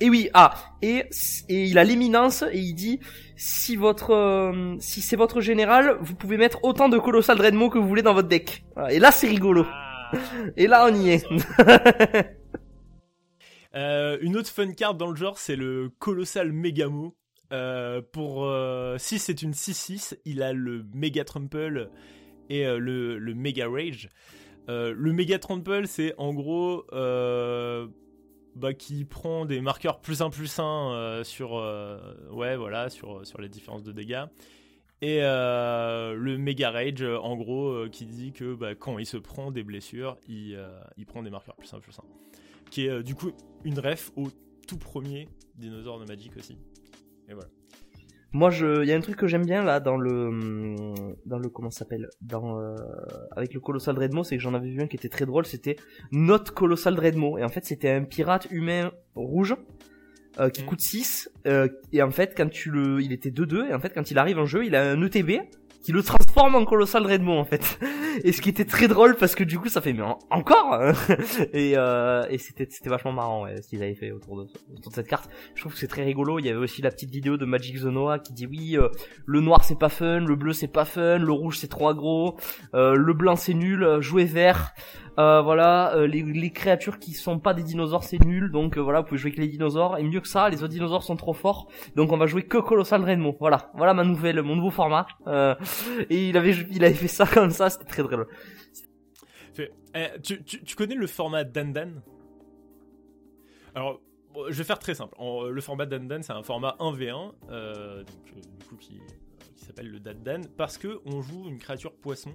et oui ah et et il a l'éminence et il dit si votre euh, si c'est votre général, vous pouvez mettre autant de colossal Dreadmo que vous voulez dans votre deck. Et là c'est rigolo. Ah. Et là on y est. Euh, une autre fun card dans le genre, c'est le Colossal Megamo. Euh, pour euh, si c'est une 6-6, il a le Mega Trample et euh, le, le Mega Rage. Euh, le Mega Trample, c'est en gros bah, qui prend des marqueurs plus 1 plus 1 euh, sur, ouais, voilà, les différences de dégâts. Et le Mega Rage, en gros, qui dit que bah, quand il se prend des blessures, il, il prend des marqueurs plus 1 plus 1 qui est du coup une ref au tout premier dinosaure de Magic aussi. Et voilà. Moi je il y a un truc que j'aime bien là dans le dans le comment ça s'appelle dans euh, avec le colossal Dreadmo, c'est que j'en avais vu un qui était très drôle, c'était Not Colossal Dreadmo et en fait c'était un pirate humain rouge euh, qui Mm. coûte 6 euh, et en fait quand tu le il était 2-2 et en fait quand il arrive en jeu, il a un ETB qui le transforme en colossal Dreadmo en fait. Et ce qui était très drôle parce que du coup ça fait mais en- encore hein et euh, et c'était c'était vachement marrant ouais, ce qu'ils avaient fait autour de autour de cette carte. Je trouve que c'est très rigolo. Il y avait aussi la petite vidéo de Magic Zonoa qui dit oui, euh, le noir c'est pas fun, le bleu c'est pas fun, le rouge c'est trop aggro, euh, le blanc c'est nul, euh, jouez vert. Euh, voilà, euh, les, créatures qui sont pas des dinosaures c'est nul, donc euh, voilà, vous pouvez jouer que les dinosaures. Et mieux que ça, les autres dinosaures sont trop forts, donc on va jouer que Colossal Dreadmo. Voilà, voilà ma nouvelle, mon nouveau format. Et il avait, il avait fait ça comme ça, c'était très drôle. Eh, tu, tu- connais le format Dandan? Alors, je vais faire très simple. Le format Dandan, c'est un format 1v1, euh, donc, du coup, qui, qui s'appelle le Dan parce que on joue une créature poisson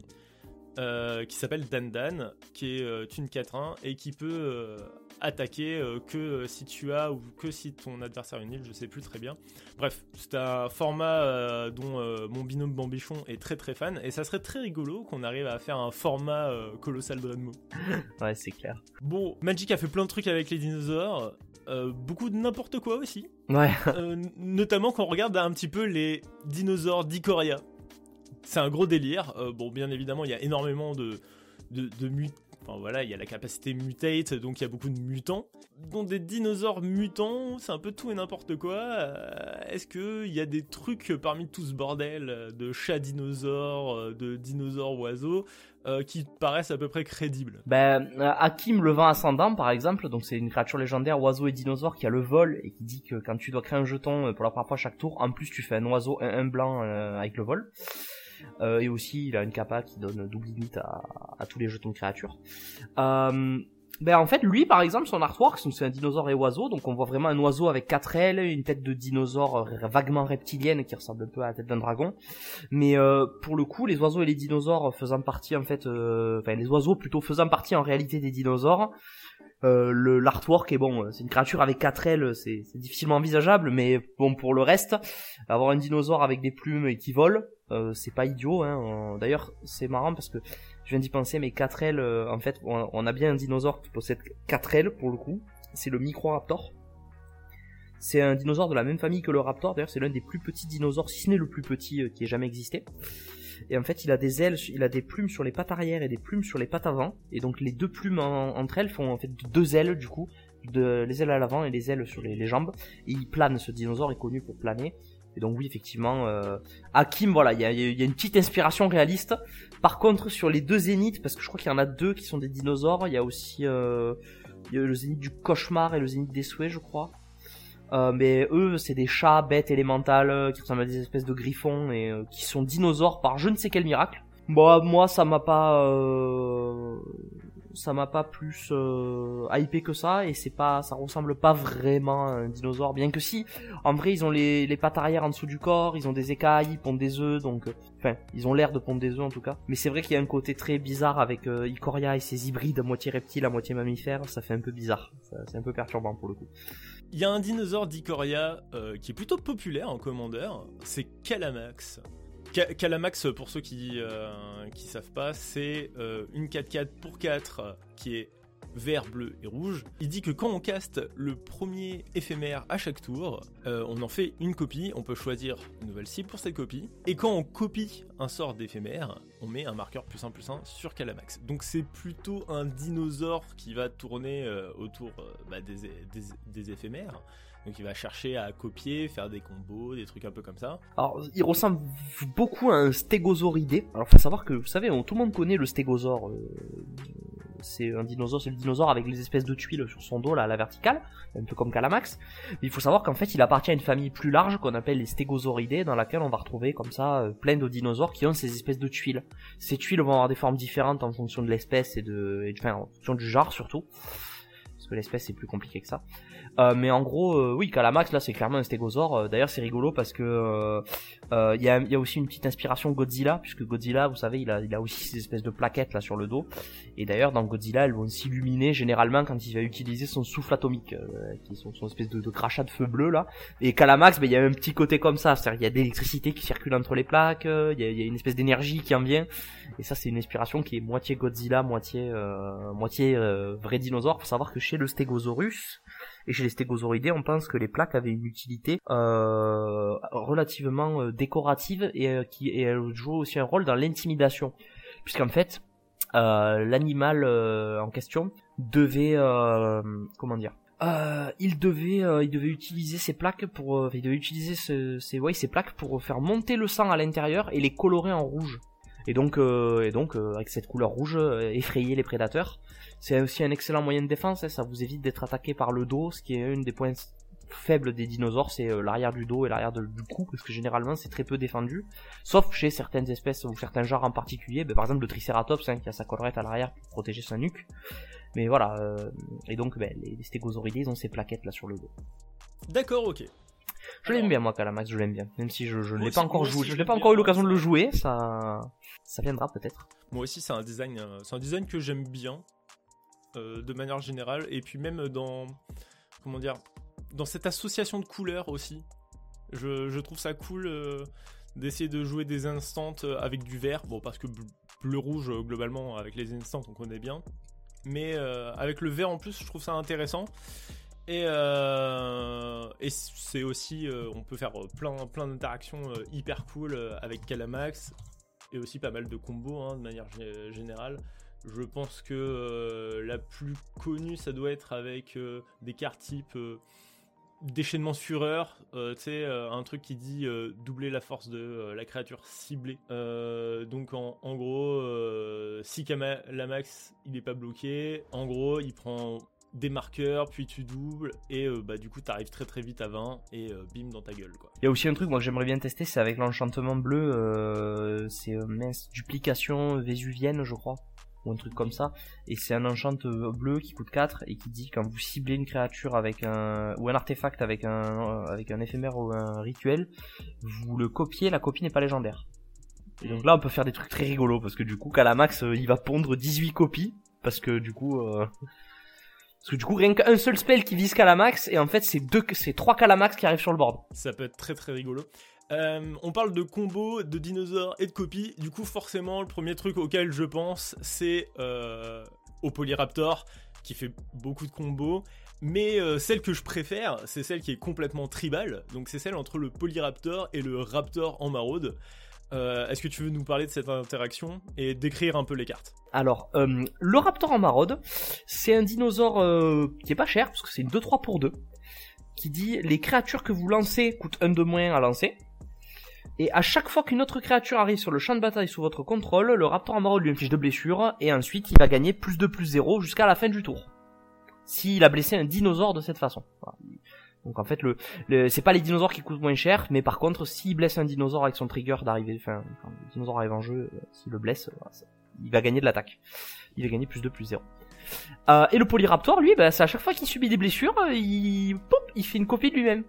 qui s'appelle Dan Dan, qui est une 4-1 et qui peut attaquer euh, que euh, si tu as ou que si ton adversaire une île, je sais plus très bien. Bref, c'est un format euh, dont mon binôme Bambichon est très très fan et ça serait très rigolo qu'on arrive à faire un format colossal Dreadmo. ouais, c'est clair. Bon, Magic a fait plein de trucs avec les dinosaures. beaucoup de n'importe quoi aussi. Ouais. notamment quand on regarde un petit peu les dinosaures d'Icoria. C'est un gros délire. bon, bien évidemment, il y a énormément de, de, de, Enfin voilà, il y a la capacité mutate, donc il y a beaucoup de mutants. Dont des dinosaures mutants, c'est un peu tout et n'importe quoi. Euh, est-ce qu'il y a des trucs parmi tout ce bordel de chats dinosaures, euh, de dinosaures oiseaux, euh, qui paraissent à peu près crédibles? Ben, Hakim le vent ascendant par exemple, donc c'est une créature légendaire oiseau et dinosaure qui a le vol et qui dit que quand tu dois créer un jeton pour la première fois chaque tour, en plus tu fais un oiseau, un, un blanc avec le vol. Euh, et aussi, il a une capa qui donne double limite à, tous les jetons de créatures. Euh, ben en fait, lui par exemple, son artwork, c'est un dinosaure et oiseau, donc on voit vraiment un oiseau avec quatre ailes, une tête de dinosaure vaguement reptilienne qui ressemble un peu à la tête d'un dragon. Mais euh, pour le coup, les oiseaux et les dinosaures faisant partie en fait, euh, enfin les oiseaux plutôt faisant partie en réalité des dinosaures. L'artwork est bon, c'est une créature avec quatre ailes, c'est difficilement envisageable, mais bon pour le reste, avoir un dinosaure avec des plumes et qui vole, euh, c'est pas idiot. Hein. D'ailleurs, c'est marrant parce que je viens d'y penser, mais 4 ailes, euh, en fait, on, a bien un dinosaure qui possède 4 ailes pour le coup. C'est le Microraptor. C'est un dinosaure de la même famille que le Raptor. D'ailleurs, c'est l'un des plus petits dinosaures, si ce n'est le plus petit euh, qui ait jamais existé. Et en fait, il a des ailes, il a des plumes sur les pattes arrière et des plumes sur les pattes avant. Et donc, les deux plumes entre elles font en fait deux ailes du coup, les ailes à l'avant et les ailes sur les, les jambes. Et il plane. Ce dinosaure est connu pour planer. Et donc oui, effectivement, euh, Hakim, voilà, il y a, y a, une petite inspiration réaliste. Par contre, sur les deux zéniths, parce que je crois qu'il y en a deux qui sont des dinosaures, il y a aussi euh, le zénith du cauchemar et le zénith des souhaits, je crois. Euh, mais eux, c'est des chats bêtes élémentales euh, qui ressemblent à des espèces de griffons et euh, qui sont dinosaures par je ne sais quel miracle. Bon, moi, ça m'a pas, euh, ça m'a pas plus euh, hypé que ça et c'est pas ça ressemble pas vraiment à un dinosaure bien que si. En vrai ils ont les, les pattes arrière en dessous du corps ils ont des écailles ils pondent des œufs donc euh, enfin ils ont l'air de pondre des œufs en tout cas. Mais c'est vrai qu'il y a un côté très bizarre avec euh, Icoria et ses hybrides à moitié reptile à moitié mammifère ça fait un peu bizarre. C'est un peu perturbant pour le coup. Il y a un dinosaure d'Icoria euh, qui est plutôt populaire en commandeur c'est Calamax Calamax, pour ceux qui euh, qui savent pas, c'est euh, une 4-4 pour 4 qui est vert, bleu et rouge. Il dit que quand on caste le premier éphémère à chaque tour, euh, on en fait une copie, on peut choisir une nouvelle cible pour cette copie, et quand on copie un sort d'éphémère, on met un marqueur plus 1 plus 1 sur Calamax. Donc c'est plutôt un dinosaure qui va tourner autour bah, des éphémères. Donc il va chercher à copier, faire des combos, des trucs un peu comme ça. Alors il ressemble beaucoup à un stégosauridé. Alors faut savoir que vous savez, tout le monde connaît le stégosaure. Euh, c'est un dinosaure, c'est le dinosaure avec les espèces de tuiles sur son dos là à la verticale, un peu comme Calamax. Mais il faut savoir qu'en fait il appartient à une famille plus large qu'on appelle les stégosauridés, dans laquelle on va retrouver comme ça euh, plein de dinosaures qui ont ces espèces de tuiles. Ces tuiles vont avoir des formes différentes en fonction de l'espèce et de, enfin en fonction du genre surtout parce que l'espèce est plus compliqué que ça. Euh, mais en gros, euh, oui, Calamax là c'est clairement un stégosaure. Euh, d'ailleurs c'est rigolo parce que il y a, y, a, aussi une petite inspiration Godzilla puisque Godzilla, vous savez, il a, il a aussi ces espèces de plaquettes là sur le dos. Et d'ailleurs dans Godzilla, elles vont s'illuminer généralement quand il va utiliser son souffle atomique, qui sont son espèce de, de, crachat de feu bleu là. Et Calamax, ben il y a un petit côté comme ça, c'est-à-dire il y a de l'électricité qui circule entre les plaques, il y a, y, a, une espèce d'énergie qui en vient. Et ça c'est une inspiration qui est moitié Godzilla, moitié moitié vrai dinosaure. Faut savoir que chez le Stegosaurus et chez les Stegosauridés, on pense que les plaques avaient une utilité euh, relativement euh, décorative et euh, qui et elles jouent aussi un rôle dans l'intimidation, puisqu'en fait l'animal en question devait comment dire il devait il devait utiliser ces plaques pour il devait utiliser ces ouais, ces plaques pour faire monter le sang à l'intérieur et les colorer en rouge et donc et donc avec cette couleur rouge effrayer les prédateurs c'est aussi un excellent moyen de défense, hein. ça vous évite d'être attaqué par le dos, ce qui est une des points faibles des dinosaures, c'est euh, l'arrière du dos et l'arrière du cou, parce que généralement c'est très peu défendu, sauf chez certaines espèces ou certains genres en particulier, ben, par exemple le Triceratops hein, qui a sa collerette à l'arrière pour protéger sa nuque. Mais voilà, euh, et donc ben, les, stégosauridés ils ont ces plaquettes là sur le dos. D'accord, ok. Je l'aime bien moi Calamax, je l'aime bien. Même si je, je l'ai pas encore joué, je n'ai pas encore eu l'occasion de le jouer, ça ça viendra peut-être. Moi aussi c'est un design c'est un design que j'aime bien de manière générale et puis même dans comment dire dans cette association de couleurs aussi. Je, trouve ça cool d'essayer de jouer des instants avec du vert. Bon, parce que bleu-rouge, globalement, avec les instants, on connaît bien. Mais euh, avec le vert en plus, je trouve ça intéressant. Et, euh, c'est aussi, euh, on peut faire plein, plein d'interactions hyper cool avec Calamax. Et aussi pas mal de combos hein, de manière générale. Je pense que la plus connue, ça doit être avec des cartes type déchaînement fureur, euh, tu sais, euh, un truc qui dit euh, doubler la force de la créature ciblée. donc en, gros, si Lamax il est pas bloqué, en gros il prend des marqueurs, puis tu doubles, et bah du coup t'arrives très très vite à 20, et bim dans ta gueule quoi. Il y a aussi un truc moi que j'aimerais bien tester, c'est avec l'enchantement bleu, c'est mince, duplication vésuvienne je crois ou un truc comme ça. Et c'est un enchant bleu qui coûte 4 et qui dit quand vous ciblez une créature avec un ou un artefact avec un éphémère ou un rituel, vous le copiez, la copie n'est pas légendaire. Et donc là on peut faire des trucs très rigolos parce que du coup Calamax euh, il va pondre 18 copies parce que du coup euh... parce que du coup rien qu'un seul spell qui vise Calamax et en fait c'est deux c'est trois Calamax qui arrivent sur le board. Ça peut être très très rigolo. Euh, on parle de combos, de dinosaures et de copies. Du coup, forcément, le premier truc auquel je pense, c'est euh, au Polyraptor, qui fait beaucoup de combos. Mais euh, celle que je préfère, c'est celle qui est complètement tribal. Donc c'est celle entre le Polyraptor et le Raptor en maraude. Est-ce que tu veux nous parler de cette interaction et décrire un peu les cartes? Alors, le Raptor en maraude, c'est un dinosaure qui est pas cher, parce que c'est une 2-3 pour 2, qui dit les créatures que vous lancez coûtent un de moins à lancer. Et à chaque fois qu'une autre créature arrive sur le champ de bataille sous votre contrôle, le Raptor Amarod lui inflige de blessures, et ensuite il va gagner plus de plus 0 jusqu'à la fin du tour. S'il a blessé un dinosaure de cette façon. Donc en fait, le, c'est pas les dinosaures qui coûtent moins cher, mais par contre, s'il blesse un dinosaure avec son trigger d'arrivée, enfin, quand le dinosaure arrive en jeu, euh, s'il le blesse, euh, il va gagner de l'attaque. Il va gagner plus de plus 0. Euh, et le Polyraptor, lui, bah, c'est à chaque fois qu'il subit des blessures, il, il fait une copie de lui-même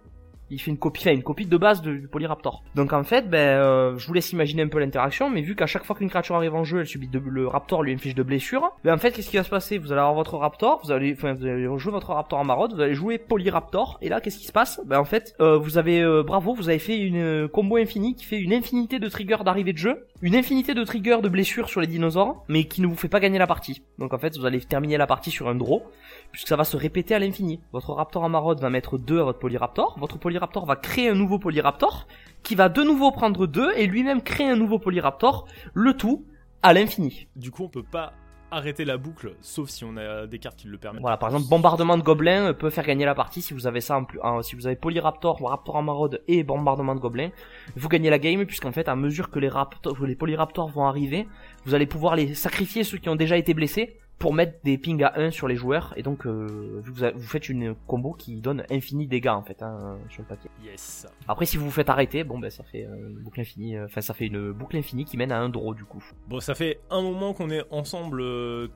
il fait une copie, une copie de base du Polyraptor. Donc en fait, ben, euh, je vous laisse imaginer un peu l'interaction, mais vu qu'à chaque fois qu'une créature arrive en jeu, elle subit de, le Raptor lui inflige de blessures, ben en fait, qu'est-ce qui va se passer? Vous allez avoir votre Raptor, vous allez, enfin, vous allez jouer votre Raptor en maraude, vous allez jouer Polyraptor, et là, qu'est-ce qui se passe? Ben en fait, euh, vous avez, euh, bravo, vous avez fait une combo infinie qui fait une infinité de triggers d'arrivée de jeu, une infinité de triggers de blessures sur les dinosaures, mais qui ne vous fait pas gagner la partie. Donc en fait, vous allez terminer la partie sur un draw, puisque ça va se répéter à l'infini. Votre Raptor en maraude va mettre 2 à votre Polyraptor, votre Polyraptor va créer un nouveau Polyraptor, qui va de nouveau prendre 2 et lui-même créer un nouveau Polyraptor, le tout à l'infini. Du coup, on peut pas arrêter la boucle, sauf si on a des cartes qui le permettent. Voilà, par exemple, bombardement de gobelins peut faire gagner la partie si vous avez ça en plus, si vous avez Polyraptor, Raptor en maraude et bombardement de gobelins, vous gagnez la game puisqu'en fait, à mesure que les raptors, les Polyraptors vont arriver, vous allez pouvoir les sacrifier ceux qui ont déjà été blessés pour mettre des pings à 1 sur les joueurs et donc euh, vous, vous, faites une combo qui donne infini dégâts en fait hein, sur le papier. Yes. Après si vous vous faites arrêter, bon ben ça fait euh, une boucle infinie, euh, enfin ça fait une boucle infinie qui mène à un draw du coup. Bon ça fait un moment qu'on est ensemble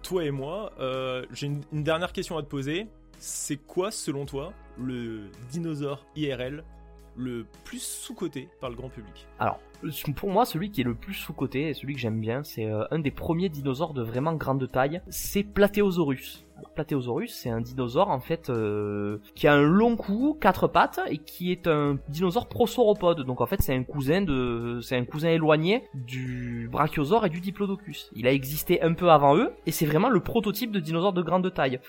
toi et moi. J'ai une, une dernière question à te poser. C'est quoi selon toi le dinosaure IRL le plus sous-coté par le grand public Alors, pour moi, celui qui est le plus sous-coté et celui que j'aime bien, c'est euh, un des premiers dinosaures de vraiment grande taille, c'est Plateosaurus. Plateosaurus, c'est un dinosaure en fait euh, qui a un long cou, quatre pattes et qui est un dinosaure prosauropode. Donc en fait, c'est un cousin de, c'est un cousin éloigné du brachiosaure et du diplodocus. Il a existé un peu avant eux et c'est vraiment le prototype de dinosaure de grande taille.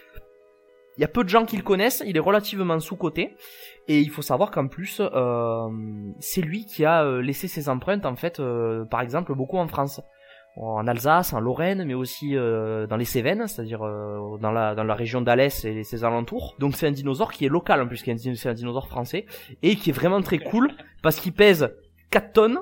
Il y a peu de gens qui le connaissent, il est relativement sous-coté. Et il faut savoir qu'en plus, euh, c'est lui qui a euh, laissé ses empreintes, en fait, euh, par exemple, beaucoup en France. En Alsace, en Lorraine, mais aussi dans les Cévennes, c'est-à-dire dans, la, dans la région d'Alès et ses alentours. Donc c'est un dinosaure qui est local, en plus, c'est un dinosaure français, et qui est vraiment très cool, parce qu'il pèse 4 tonnes.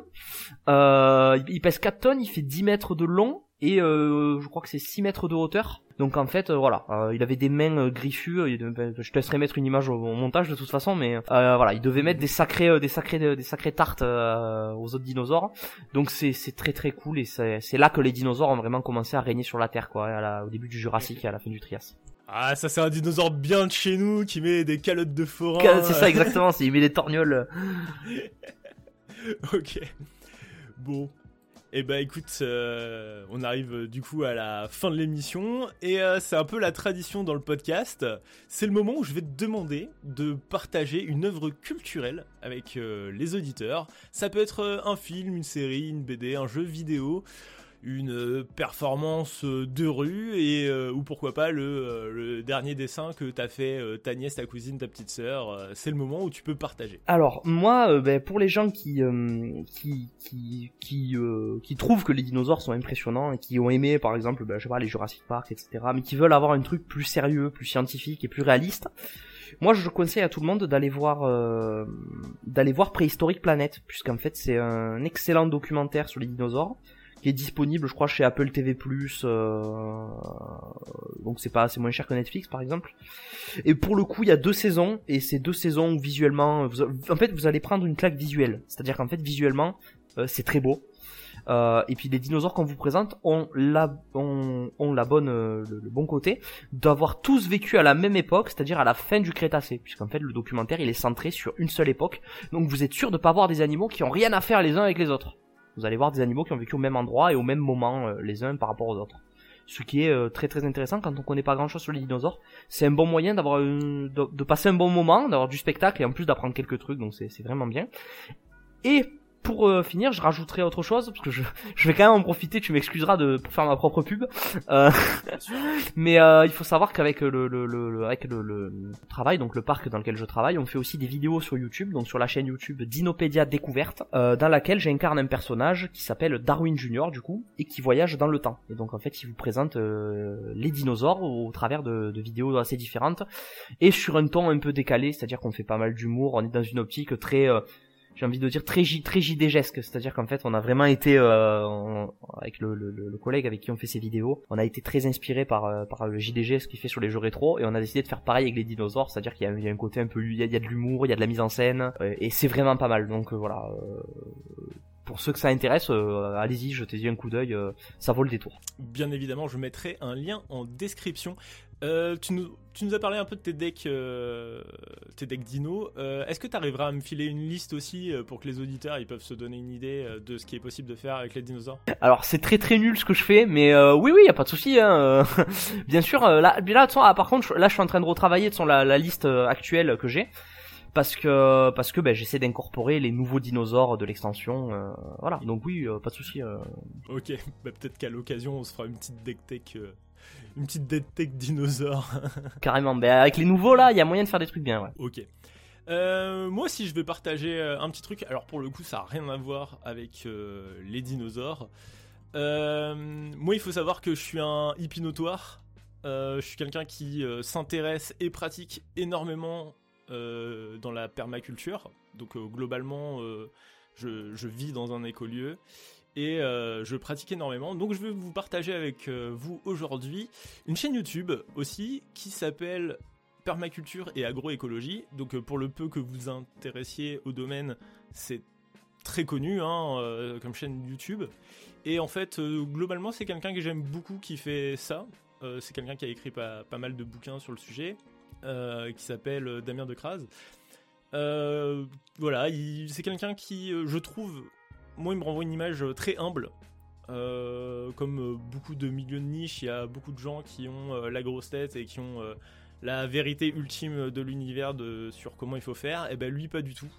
il pèse 4 tonnes, il fait 10 mètres de long, et je crois que c'est 6 mètres de hauteur. Donc en fait, euh, voilà, euh, il avait des mains euh, griffues. Ben, je te laisserai mettre une image au, montage de toute façon, mais voilà, il devait mettre des sacrés, des sacrés, des sacrés tartes aux autres dinosaures. Donc c'est c'est très très cool et c'est là que les dinosaures ont vraiment commencé à régner sur la Terre, quoi, au début du Jurassique et à la fin du Trias. Ah, ça c'est un dinosaure bien de chez nous qui met des calottes de forain. C'est ça exactement, il met des torgnoles. ok. Bon. Eh ben écoute, euh, on arrive euh, du coup à la fin de l'émission et euh, c'est un peu la tradition dans le podcast. C'est le moment où je vais te demander de partager une œuvre culturelle avec les auditeurs. Ça peut être un film, une série, une BD, un jeu vidéo, une euh, performance euh, de rue et euh, ou pourquoi pas le, dernier dessin que t'as fait ta nièce, ta cousine, ta petite sœur. c'est le moment où tu peux partager. Alors moi, ben, pour les gens qui qui qui qui, qui trouvent que les dinosaures sont impressionnants et qui ont aimé par exemple, ben, je sais pas les Jurassic Park, etc. Mais qui veulent avoir un truc plus sérieux, plus scientifique et plus réaliste. Moi, je conseille à tout le monde d'aller voir d'aller voir Préhistorique Planète, puisqu'en fait c'est un excellent documentaire sur les dinosaures qui est disponible, je crois, chez Apple TV+. Euh, donc c'est pas, c'est moins cher que Netflix, par exemple. Et pour le coup, il y a deux saisons, et ces deux saisons visuellement, en fait, vous allez prendre une claque visuelle. C'est-à-dire qu'en fait, visuellement, euh, c'est très beau. Euh, et puis les dinosaures qu'on vous présente ont la, ont, ont bonne, le, le, bon côté d'avoir tous vécu à la même époque, c'est-à-dire à la fin du Crétacé, puisqu'en fait le documentaire il est centré sur une seule époque. Donc vous êtes sûr de pas voir des animaux qui ont rien à faire les uns avec les autres. Vous allez voir des animaux qui ont vécu au même endroit et au même moment euh, les uns par rapport aux autres. Ce qui est euh, très très intéressant quand on connaît pas grand chose sur les dinosaures. C'est un bon moyen d'avoir de, de, passer un bon moment, d'avoir du spectacle et en plus d'apprendre quelques trucs, donc c'est vraiment bien. Et pour euh, finir, je rajouterai autre chose parce que je, je vais quand même en profiter. Tu m'excuseras de pour faire ma propre pub. Euh, mais euh, il faut savoir qu'avec le, le, le, avec le, le, travail, donc le parc dans lequel je travaille, on fait aussi des vidéos sur YouTube, donc sur la chaîne YouTube Dinopédia Découverte, dans laquelle j'incarne un personnage qui s'appelle Darwin Junior du coup et qui voyage dans le temps. Et donc en fait, il vous présente les dinosaures au travers de, de vidéos assez différentes et sur un ton un peu décalé, c'est-à-dire qu'on fait pas mal d'humour. On est dans une optique très j'ai envie de dire très très JDgesque, c'est-à-dire qu'en fait on a vraiment été euh, avec le, le, le, collègue avec qui on fait ces vidéos, on a été très inspiré par euh, par le JDG ce qu'il fait sur les jeux rétro et on a décidé de faire pareil avec les dinosaures, c'est-à-dire qu'il y, a un côté un peu il y a, y a de l'humour, il y a de la mise en scène euh, et c'est vraiment pas mal. Donc euh, voilà, pour ceux que ça intéresse, allez-y, jetez-y un coup d'œil, ça vaut le détour. Bien évidemment, je mettrai un lien en description. Euh, tu, nous, tu, nous, as parlé un peu de tes decks, euh, tes decks Dino. Euh, est-ce que tu arriveras à me filer une liste aussi pour que les auditeurs ils peuvent se donner une idée de ce qui est possible de faire avec les dinosaures? Alors c'est très très nul ce que je fais, mais oui oui y a pas de souci. Hein, Bien sûr. là, là ah, par contre là je suis en train de retravailler de la, la liste actuelle que j'ai parce que parce que ben, j'essaie d'incorporer les nouveaux dinosaures de l'extension voilà donc oui pas de souci ok bah, peut-être qu'à l'occasion on se fera une petite deck tech une petite dead tech dinosaure. Carrément. Mais avec les nouveaux là, il y a moyen de faire des trucs bien. Ouais. Ok. Euh, moi aussi, je vais partager euh, un petit truc. Alors pour le coup, ça n'a rien à voir avec euh, les dinosaures. moi, il faut savoir que je suis un hippie notoire. je suis quelqu'un qui s'intéresse et pratique énormément dans la permaculture. Donc globalement, je, je, vis dans un écolieu et euh, je pratique énormément. Donc je vais vous partager avec euh, vous aujourd'hui une chaîne YouTube aussi qui s'appelle Permaculture et Agroécologie. Donc euh, pour le peu que vous intéressiez au domaine, c'est très connu hein, comme chaîne YouTube. Et en fait, globalement, c'est quelqu'un que j'aime beaucoup qui fait ça. c'est quelqu'un qui a écrit pas, mal de bouquins sur le sujet, qui s'appelle Damien de Craz. voilà, c'est quelqu'un qui, je trouve, moi, il me renvoie une image euh, très humble. Euh, comme euh, beaucoup de milieux de niche, il y a beaucoup de gens qui ont la grosse tête et qui ont la vérité ultime de l'univers sur comment il faut faire. Et ben lui, pas du tout.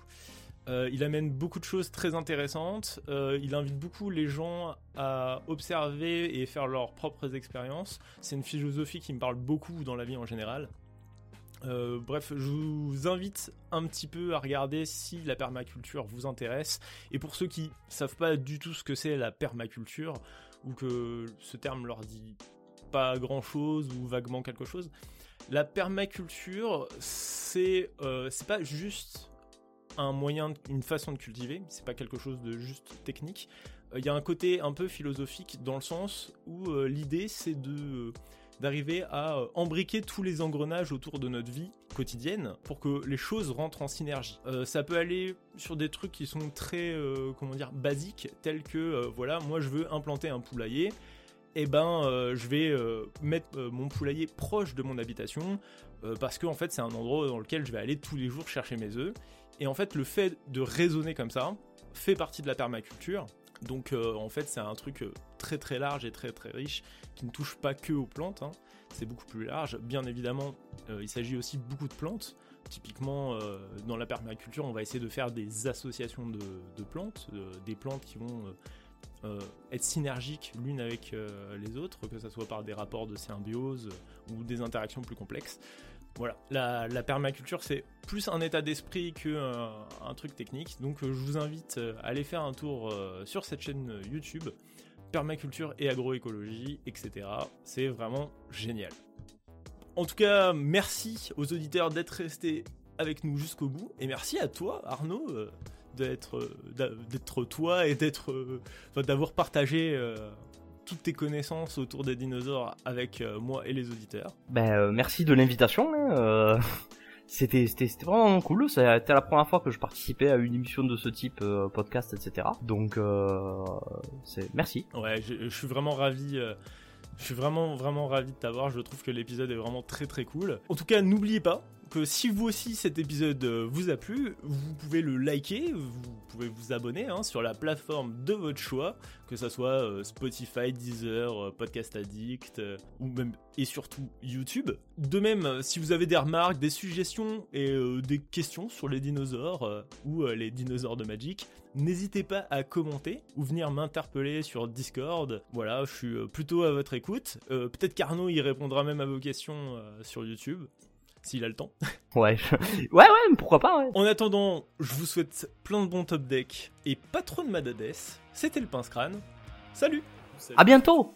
il amène beaucoup de choses très intéressantes. il invite beaucoup les gens à observer et faire leurs propres expériences. C'est une philosophie qui me parle beaucoup dans la vie en général. Euh, bref, je vous invite un petit peu à regarder si la permaculture vous intéresse. Et pour ceux qui savent pas du tout ce que c'est la permaculture, ou que ce terme leur dit pas grand chose ou vaguement quelque chose, la permaculture, c'est euh, pas juste un moyen, une façon de cultiver, c'est pas quelque chose de juste technique. Euh, il y a un côté un peu philosophique dans le sens où l'idée c'est de d'arriver à euh, embriquer tous les engrenages autour de notre vie quotidienne pour que les choses rentrent en synergie. Euh, ça peut aller sur des trucs qui sont très, euh, comment dire, basiques, tels que, voilà, moi je veux implanter un poulailler, eh ben, je vais mettre mon poulailler proche de mon habitation parce que en fait, c'est un endroit dans lequel je vais aller tous les jours chercher mes œufs. Et en fait, le fait de raisonner comme ça fait partie de la permaculture. Donc, en fait, c'est un truc très très large et très très riche qui ne touche pas que aux plantes. Hein. C'est beaucoup plus large. Bien évidemment, il s'agit aussi beaucoup de plantes. Typiquement, dans la permaculture, on va essayer de faire des associations de, de plantes, des plantes qui vont euh, être synergiques l'une avec euh, les autres, que ce soit par des rapports de symbiose ou des interactions plus complexes. Voilà, la, permaculture c'est plus un état d'esprit que euh, un truc technique, donc je vous invite à aller faire un tour sur cette chaîne YouTube, permaculture et agroécologie, etc. C'est vraiment génial. En tout cas, merci aux auditeurs d'être restés avec nous jusqu'au bout, et merci à toi Arnaud d'être euh, toi et euh, d'avoir partagé euh, toutes tes connaissances autour des dinosaures avec moi et les auditeurs. Ben merci de l'invitation. Hein, c'était c'était vraiment cool. C'était la première fois que je participais à une émission de ce type, podcast, etc. Donc c'est merci. Ouais, je, suis vraiment ravi. je suis vraiment vraiment ravi de t'avoir. Je trouve que l'épisode est vraiment très très cool. En tout cas, n'oubliez pas, si vous aussi cet épisode euh, vous a plu, vous pouvez le liker, vous pouvez vous abonner hein, sur la plateforme de votre choix, que ce soit euh, Spotify, Deezer, euh, Podcast Addict ou même et surtout YouTube. De même, si vous avez des remarques, des suggestions et des questions sur les dinosaures ou les dinosaures de Magic, n'hésitez pas à commenter ou venir m'interpeller sur Discord. Voilà, je suis plutôt à votre écoute. Peut-être qu'Arnaud y répondra même à vos questions sur YouTube s'il a le temps. Ouais, ouais, ouais, pourquoi pas, ouais. En attendant, je vous souhaite plein de bons top decks et pas trop de madades. C'était le pince crâne. Salut À bientôt